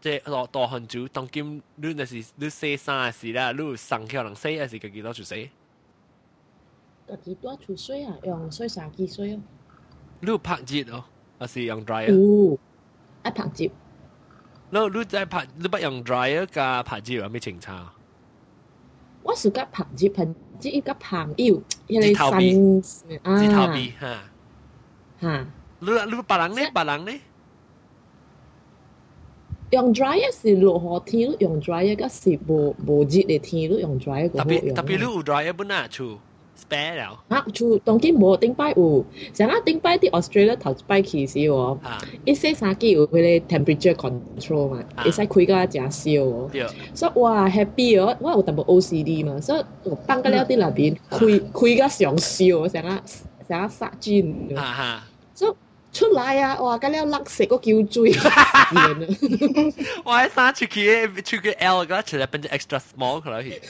即系大大汉族，当今你那是你洗衫嘅时啦，你送叫人洗还是自己攞出洗？自己攞出洗啊，用水衫机洗哦。你有拍热哦，还是用 dry 啊？有， 爱拍接。你你在拍，你不用 dryer 加拍子有咩情差？我是甲拍接，拍接伊甲朋友，迄指头个边新啊， lu lu parang ni parang ni 用 dryer 是落雨天，用 dryer 个是无无热的天，你用 dryer 个好用。特别你有 dryer 不拿出，spare 了。啊，出当今无顶摆有，像啊顶摆伫 Australia 头一摆去时哦，一些三季有迄个 temperature control 嘛，会使开个真烧哦。所以哇 happy 哦，我有淡薄 OCD 嘛，所以我放个了伫内边开开个上烧，像啊。成日杀菌。哈哈。所以出来啊，哇！咁了甩食个叫水，完啦。我喺衫出去出去 L 嗰出嚟变咗 extra small 佢攞去，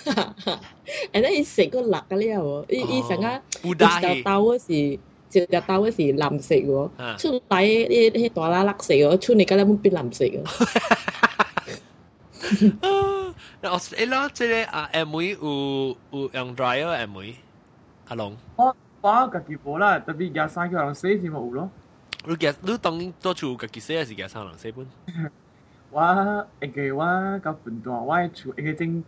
and then 伊食个辣嘅了喎，伊伊成日布一条打去，刀嗰时，一条刀嗰时蓝色喎，啊出嚟啲啲大啦甩色喎，出嚟咁样变蓝色喎。我诶咯，即系啊 M 妹有有用 dryer M 妹，阿龙， 我我家己无啦，特别廿三叫人洗先冇有咯。你嘅你当然多处嘅几些是嘅三两四本，我应该我甲分段，我嘅厝应该正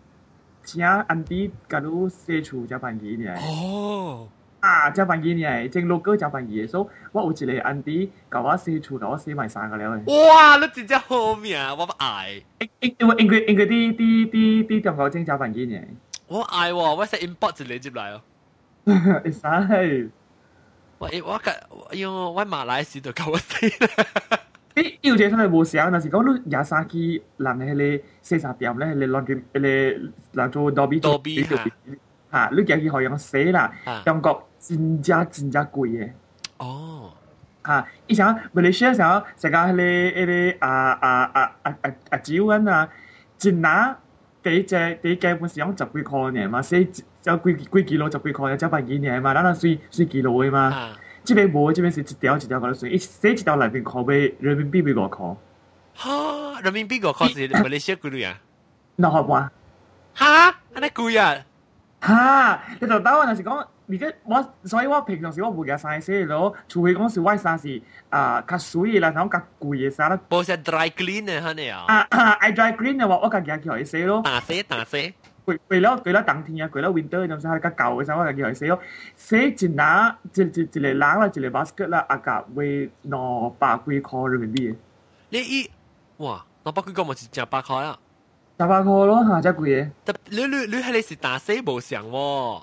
请安迪甲你洗厝只办嘢呢。哦，啊，只办嘢呢，正 logo 只办嘢，所以我有一个安迪甲我洗厝，甲我洗埋衫个了诶。哇！你真正好命，我不爱，因因因为因为因为啲啲啲啲中国正只办嘢呢，我爱喎，我系 import 一嚟接嚟哦。 会使。喂，我个要喂马来西亚都够我死啦！诶，有真系冇想，但是讲你廿三几人喺你四十点咧，喺你攞住那你攞住多比多比吓，你惊佢好用死啦？中国真价真价贵耶。哦，啊，以前 Malaysia 时候食下喺你喺你啊啊啊啊啊啊猪啊，真难，第一只第一基本是用十几块嘅嘛，所以。就规规几路十几块，九百几年嘛，咱咱算算几路的嘛。这边无，这边是一条一条块来算，一写一条两边块，卖人民币卖五块。哈，人民币五块是马来西亚几率啊？两块半。哈，那尼呀？哈，你就当我就是讲，你这我，所以我平常时我唔加三十四咯，除非讲是外衫是啊，较水啦，然后较贵的衫啦。不是 dry clean 的，哈你啊？啊，I dry clean 的话，我加加几号一四咯。打四打四。贵贵了贵了冬天啊，贵了 winter 咁样，较旧嘅衫我家己叫佢洗咯。洗一拿一一一个篮啦，一个 basket 啦，啊价为两百几块人民币嘅，你依哇，我北区讲冇是正百块啊。十八块咯吓，真贵嘅。但你你你系你是打死冇上喎。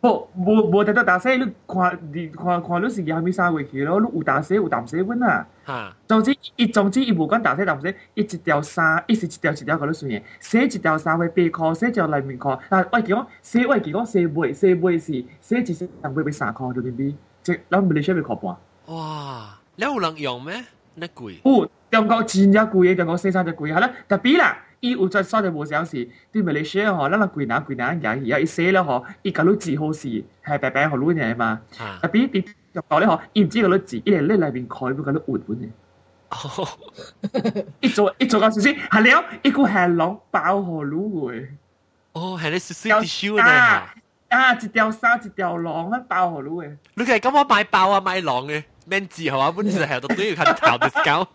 不，無無得得打洗，你看你看看你是廿米三回去咯，你有打洗有淡洗本啊。嚇，總之，伊總之伊無管打洗淡洗，伊一条衫，伊是一条一條嗰啲算嘅。洗一条衫會八塊，洗一條內面塊。但我記講洗，我記講洗尾，洗尾是洗一身會俾三塊人民幣，即咱馬來西亞要塊半。哇，你有能用咩？你貴。有中國真正贵嘅，中國洗衫就貴係啦。特別啦，伊有在所在无小事，对马来西亚吼，咱若贵拿贵拿嘢，而家伊洗了吼，伊甲你治好事，系白白互你嘅嘛。吓特，别啲中国咧吼，伊唔知甲你治，伊系你内面盖要甲你换本嘅。哦，一做一做到少少，系了，一个系笼包好撸嘅。哦，系你少少 tissue 咧吓。啊，一条衫一条笼啊，包好撸嘅。你系咁我买包啊买狼嘅，免字系嘛？本身系度都要看头 discount。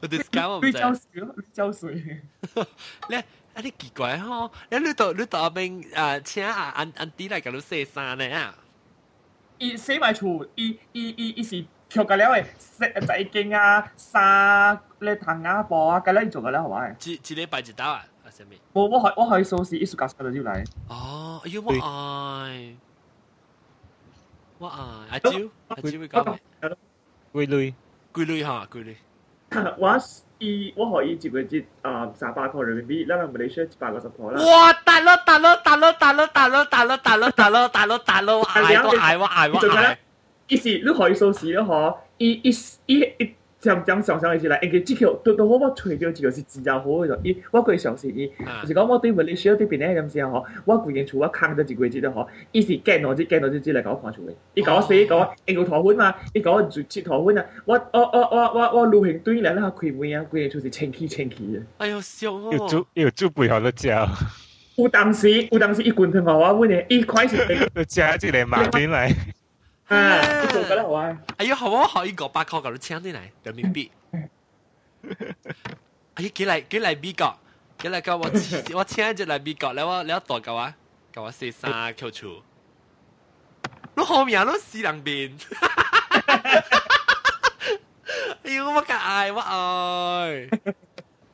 个 discount 我唔你知。交水咯，你交水。你啊啲奇怪吼，你你到你到边诶请阿安安迪嚟甲你洗衫咧啊？伊洗埋厝，伊伊伊伊是扣个了嘅，洗仔经啊、衫咧藤啊、布啊，咁咧伊做个了系咪？一一礼拜一刀啊？啊，什么？我我可我可以数是一数教出嚟就嚟。哦，哎呦我爱，我爱阿蕉阿蕉会讲咩？归类规律吓， ว่าอีว่าขออีจิบเวจีตอ่าสาบานของเรมิบี้แล้วเราไม่ได้เซียจิบานก็สพอแล้วว้าตาโลตาโลตาโลตาโลตาโลตาโลตาโลตาโลตาโลตาโลอายก็อายว่าอายว่าอายอีสิลูกหออีโซสีแล้วหออีอีอี 常常常常是來，應該即條到到我我揣到一個是真正好嘅咯，伊我佢相信伊，就是講我對馬來西亞對邊咧咁時候，嗬，我固然厝我坑咗一個月啫，嗬，伊是見我啲見我啲啲嚟甲我看厝嘅，伊甲我寫講應該拖款嘛，伊甲我做切拖款啊，我我我我我我路行對嚟咧開門啊，規件厝是清氣清氣嘅。哎呦笑哦！要煮要煮背後都教，有当时有当时伊棍同我我阮誒，伊開始一個馬面嚟。啊，你做得好啊！哎呀，好我可以五百块搞到请啲嚟人民币。哎呀，几嚟几嚟美国，几嚟个我我请一只嚟美国，你我你一代嘅话，嘅话四三 Q 处，你后面都四两边。哎呀，我嘅爱，我爱。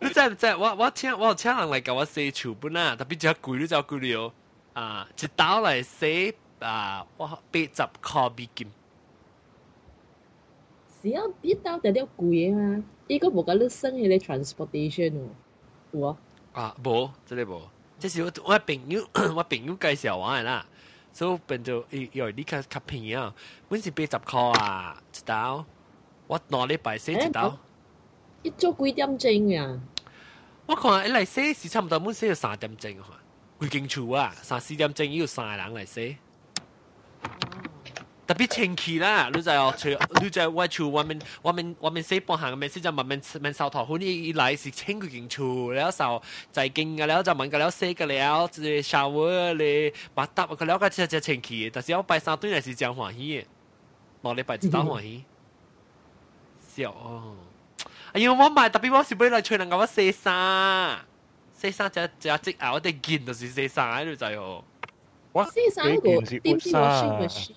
你真唔真？我我请我请人嚟教我写潮本啦，特别只攰都就攰了啊！一刀嚟写 啊，我八十块美金。是啊，一刀就了贵啊！依个无甲你省迄个 transportation 喎，有啊？啊，无，真系无。即是我我朋友我朋友介绍我嘅啦，所以变做诶，因为你较较便宜啊，本是八十块啊，一刀。我两礼拜写一刀。一做几点钟啊？我看一嚟写是差唔多满写要三点钟啊，规间厝啊，三四点钟要三个人嚟写。 特别天气啦，你就哦，除你就我厝外面外面外面写半行面，先就慢慢慢扫头，好你一来是清规间厝，然后扫在经嘅，然后就问个了写个了，即系 shower 咧，把搭个了个只只天气，但是我拜三对嚟是真欢喜嘅，两礼拜一到欢喜，笑哦。哎呀，我买特别我是俾嚟吹能够我写衫，写衫只只只啊，我哋见就是写衫喺度就系我写衫个点知我先咪先。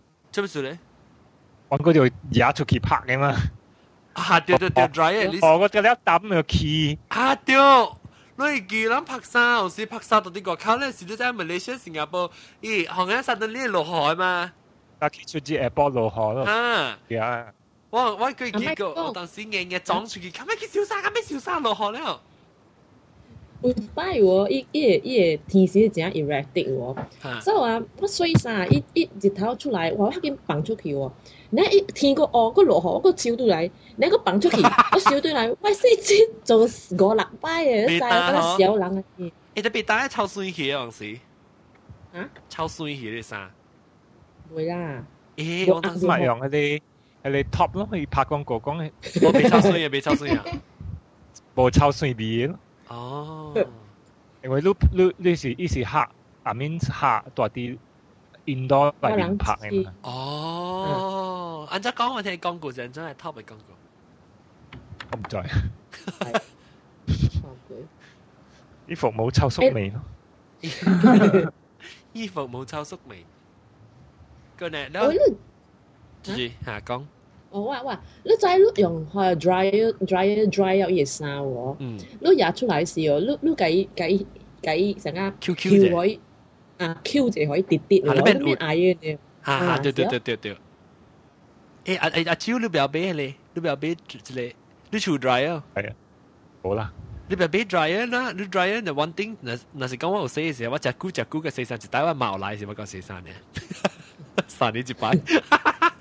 做乜事咧？我嗰条野出去拍嘅嘛。啊对对对，dryer 你。哦，我嗰条抌个 key。啊对。你记谂拍衫，有时拍衫到啲国家咧，时都喺马来西亚、新加坡，咦，行紧晒到呢落海嘛？但系出支 airport 落海咯。啊，系啊。我我佢几个，我当时硬嘅装出去，咁咩叫小沙，咁咩小沙落海了？ 有摆喎，伊伊个伊个天时真 erratic 喎，所以话我水衫一一日头出来，哇，我紧放出去喎。你一天个哦，个落雨个照到嚟，你个放出去，我笑到嚟，喂四千做五六摆嘅，晒嗰小人啊！你特别打超水气啊，时啊，超水气啲衫，会啦。诶，我当时咪用嗰啲系你 top 咯，可以拍广告讲嘅。我未超水啊，未超水啊，冇超水味咯。 哦，因为你你你是一时客，下面客多啲 indoor 嚟边拍嘅嘛。哦，按照讲我听广告就真系 top 嘅广告。我唔在。衣服冇臭宿味咯。衣服冇臭宿味。个呢？我住下讲。 我话话，你再你用系 dryer dryer dry 咗嘢衫喎，你日出来时哦，你你计计计成间 Q Q 可以啊 Q 就可以跌跌喎，咩嗌嘅？哈哈，对对对对对。诶阿阿阿超你不要俾你，你不要俾之类，你除 dryer。系啊，好啦。你不要俾 dryer 啦，你 dryer 就 one thing，那那是讲我有写嘅时候，我只股只股嘅写衫，一台湾毛来时我讲写衫嘅，三年一摆。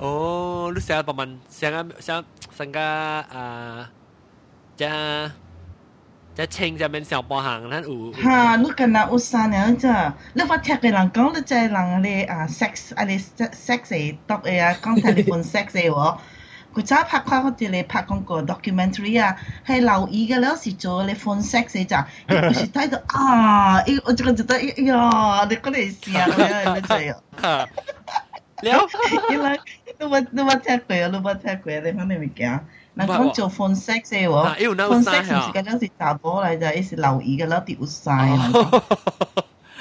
哦，你想把มัน想想想个啊，จะจะเชงจะเป็น小波行นั่นอู哈，你跟那有啥呢？咋？你发听嘅人讲，你在人咧啊 sex 啊你 sex 嘅 dog 嘅啊，讲 telephone sex 嘅喎。佢早拍开嗰啲嚟拍广告 documentary 啊，系留意嘅了是做你 phone sex 嘅咋，佢是睇到啊，咦，我这个觉得，哎呀，你嗰啲事啊，你真系啊。 了，因为你冇你冇听过啊，你冇听过啊，你肯定未惊。人讲做 phone sex 嘅喎，phone sex 唔是嗰阵时查波嚟就，系是留意嘅啦，掉晒。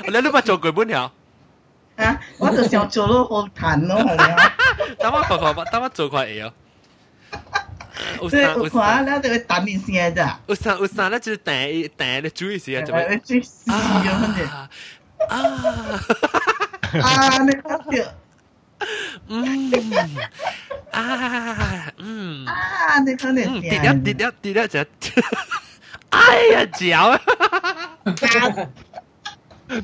你都冇做过本条？ 啊，我就想做到好弹咯，系咪啊？等我看看，等我做块嘢哦。有对，啥有有看啥了就会弹你先咋，有啥有啥，那就是订订的注意时啊，做诶咩？最死咗嘅，啊啊！啊，你睇到， 嗯啊嗯啊，你睇到嗯，跌一跌一跌一就，哎呀嚼啊！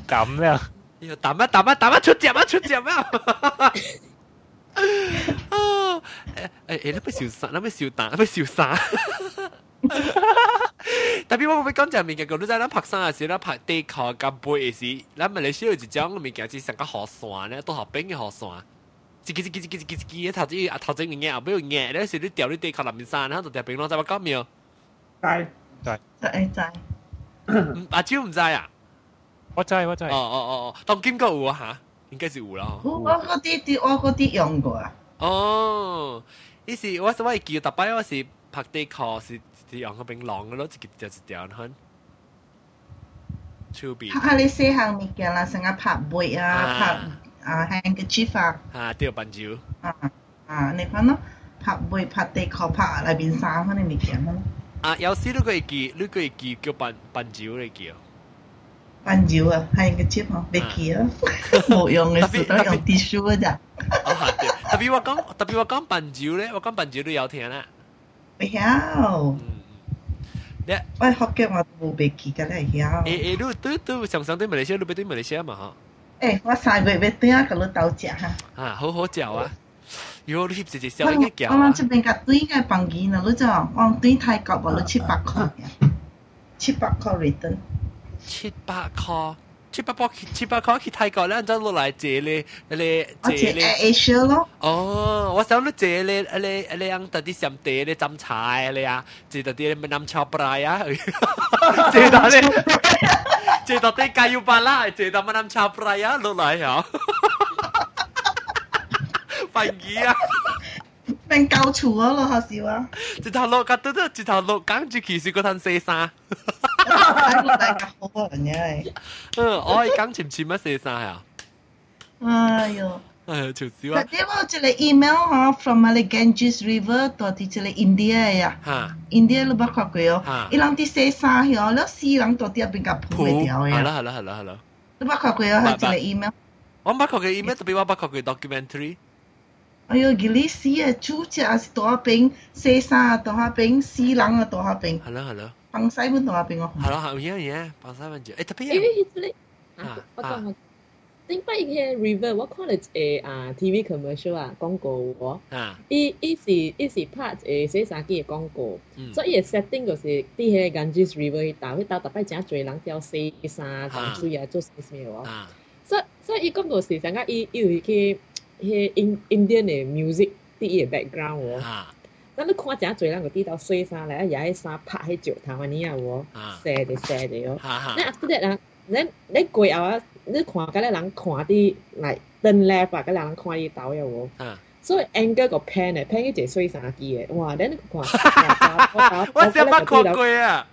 咁咧，要抌一抌一抌一出汁啊出汁啊！哦，誒誒誒，你咩笑殺？你咩笑打？你咩笑殺？特別我會講就係物件，講你知咱拍山嘅時，咱拍地殼甲背嘅時，咱馬來西亞有一種物件是成個河山咧，都河邊嘅河线。叽叽叽叽叽叽叽，头先啊头先嘅嘢后边有嘢，咧时你掉啲地壳南面山，然后就掉冰浪，知我讲未？但就系就系，阿蕉唔知啊？我知我知哦，哦哦哦，当金阁有啊吓，应该是有啦。我我嗰啲啲我嗰啲用过啊，哦，呢是我我系叫特摆我是拍地壳是是用个冰浪嘅咯，一条一条很超别拍下你四项物件啦，成日拍背啊，拍 啊 handkerchief 啊，吓，掉笨蕉。啊啊，你看咯，拍背拍地壳拍里边衫嗰啲物件咯，啊，有时你可以记，你可以记叫笨笨蕉嚟叫。笨蕉啊，handkerchief 啊，别记啊，冇用嘅时都用 tissue 嘅咋，哦，系对，特别我讲特别我讲笨蕉咧，我讲笨蕉都有听啦。唔晓。嗯，你我学嘅我都冇被记嘅咧，晓。诶诶，你都都常常对马来西亚，你俾对马来西亚嘛 诶，我三月要对啊，个你斗食哈。吓，啊，好好嚼啊！如果你翕一只小我应该嚼我啊这。边个对嘅房间啊，你知道，我对泰国我都七百块，七百块 return。七百块，七百块，七百块去泰国咧，就落嚟借你，你我借借你。 Air Asia 咯，哦，我想你借你，你你用特啲上地你浸菜你啊，借特啲你饮炒布拉啊，借到你， 借到啲鸡腰巴啦，借到乜饮炒布拉啊，落嚟啊，废嘢啊！变教厨啊咯，好少啊。一头落架都得，一头落讲住其实嗰阵洗衫，大个大家好啊，人系。嗯，我系讲潜潜乜洗衫啊？哎呦， 诶，潮少特啊！啲我这个 email 哈，from 我哋 Ganges River 到啲这个 India 呀吓， ，India 你捌看过哦啊？伊人啲洗衫喎，你死人到啲边个铺嘅条系呀？啦系啦系啦系啦，你捌看过啊？系这个 email。我唔捌佢嘅 email，特别我捌佢嘅 documentary。哎呦，吉利斯啊，主只是大饼，西沙啊大饼，死人啊大饼，系啦系啦，放西本大饼哦。系啦系嘢嘢，放三分钟。诶特别因为迄个啊啊，我讲我 頂擺嘅 River，我看了一個啊 TV commercial 啊廣告喎，啊，伊伊是伊是拍一個洗衫機嘅廣告，嗯。所以 setting 就是佇迄個 Ganges River 迄搭，迄搭逐擺誠濟人掉洗衫、沖水啊，做啥物喎。啊，所以所以伊廣告是感覺伊伊有迄個迄 in Indian 嘅 music 佇伊嘅 background 喎。啊，咱你看誠濟人就佇兜洗衫來，啊也迄衫拍迄石頭安尼啊喎，啊，踅的踅的哦。那 after that 啊，咱你過後啊，你看嗰啲人看啲来登 l 吧 v 嗰啲人看啲导游喎。所以 anger 个 pen 咧，pen 一只水三支嘅，哇！等你看，我先冇看过啊。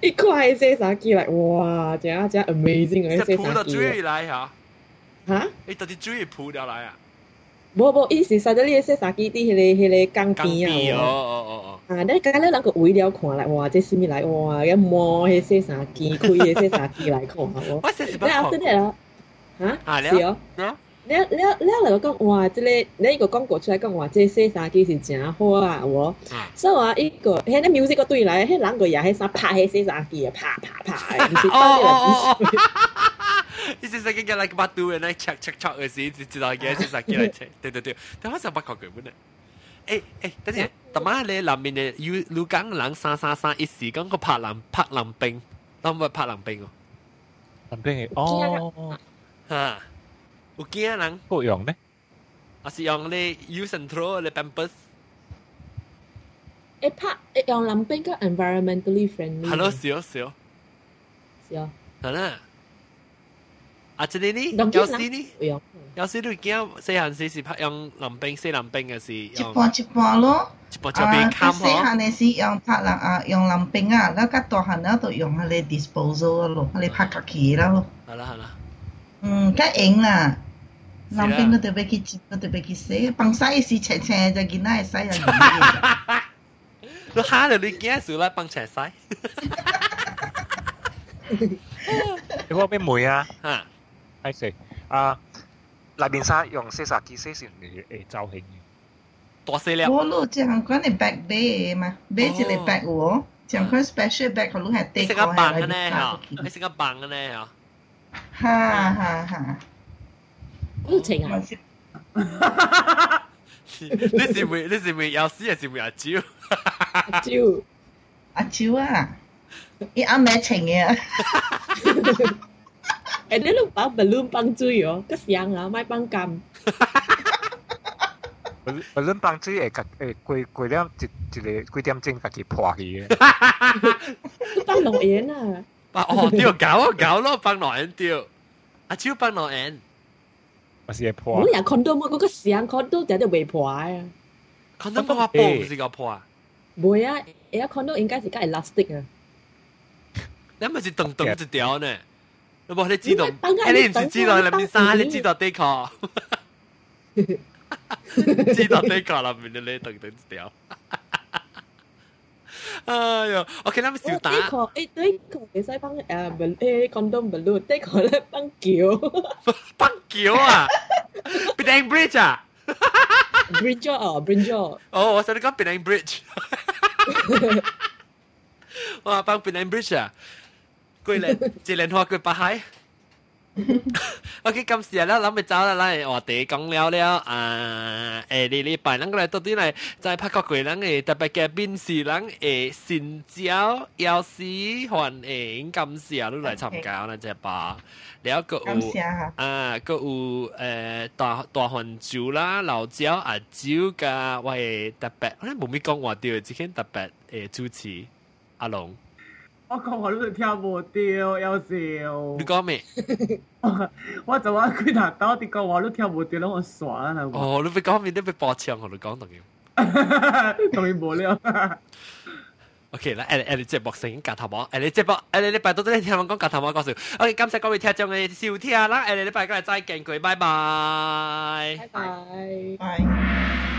一看一些啥机来，哇！这样这样 amazing 啊！一些啥机来哈？哈？你到底注意扑掉来啊？无无，伊是啥子？你说啥基地？迄个迄个钢筋啊？哦哦哦哦。啊，你刚刚那个为了看来，哇，这是咪来？哇，一摸迄些啥基，可以些啥基来看？我那 是的啦。啊？是哦。你你你来讲哇，这个你一个讲过出来讲哇，这些啥基是真好啊？我所以话一个，嘿，个 music 个对来，嘿，两个也嘿啥拍个些啥基啊，啪啪啪。哦哦哦哦。哦嚟哦，你是使叫 like 巴肚嘅，那 check check check 嘅时，就知道嘅是啥叫嚟 check，对对对，但我想捌看过本嚟。诶诶，等阵，特晚你南面嘅要要讲人三三三一时讲个拍冷拍冷冰，谂唔系拍冷冰林冰嘅哦，喎，吓，有惊人，各样咧，还是用你 use and throw 你 pampers，诶拍诶用林冰个 environmentally friendly。系咯，少少，是啊，系啦。 啊，真的呢？有時呢？有時你見細行時是拍用林兵，四林兵嘅是。一波一波咯。一波就俾砍咯。細行嘅時用拍林啊，用林兵啊，那個大行咧就用佢哋 disposal 咯，佢哋拍架旗啦咯。係啦係啦。嗯，梗贏啦。林兵嗰度俾佢接，嗰度俾佢死，崩曬時斜斜就見到係細人。都嚇到你驚死啦，崩斜曬。你講咩梅啊？嚇！系食啊！内边沙用四十几四十嚟诶造型嘅。大细粒。我攞这样款嘅 bag 买嘛，买一个 bag 喎，这样款 special bag 佢攞系你食个棒嘅呢？吓，你食个棒嘅呢？吓。哈哈哈！好情啊！你是会你是会有屎，还是会阿蕉？阿蕉，阿蕉啊！伊阿妹情嘅。 诶，你都把 balloon 放水哦，个香啊，买放金。balloon 放水会诶几几点一一个几点钟家己破去嘅。放落盐啊！哦，对，搞啊搞咯，放落盐对。阿蕉放落盐。我是会破。我人 condom 嗰个香 condom 就系未破啊。 condom 嗰个波唔是个破啊？唔啊，而家 condom 应该是个 elastic 啊。你咪是噔噔一条呢？ 你冇你知道？诶，你唔是知道里面衫，你知道底裤？知道底裤里面你噔噔一条。哎呦，OK，咱们小打。呢个诶，呢个你使帮诶诶 condom balloon，呢个咧帮桥。帮桥啊？Penang Bridge 啊？Bridge 哦，Bridge。哦，我想你讲 Penang Bridge。哇，帮 Penang Bridge 啊！ 桂林，一连花桂八海。OK，今时啦，谂咪走啦，咱我哋讲了了啊，诶，呢礼拜咱个嚟到底嚟在拍国桂咱嘅特别嘅边是咱诶新椒有时还诶感谢都嚟参加啦，只吧。了个有啊，个有诶大大环酒啦、老椒、阿椒噶，喂特别，我冇咩讲话掉，只肯特别诶主持阿龙。 我讲我都跳唔掉，有时。你讲咩？我就话佢头到啲讲我都跳唔掉，我耍啦。哦，你俾讲面，你俾爆枪，我都讲同佢。同佢无聊。OK 啦，诶诶，你节目成夹头毛，诶你节目，诶你礼拜到都听我讲夹头毛讲笑。OK，感谢各位听众嘅收听啦，诶你礼拜今日再见佢，拜拜。拜拜。拜。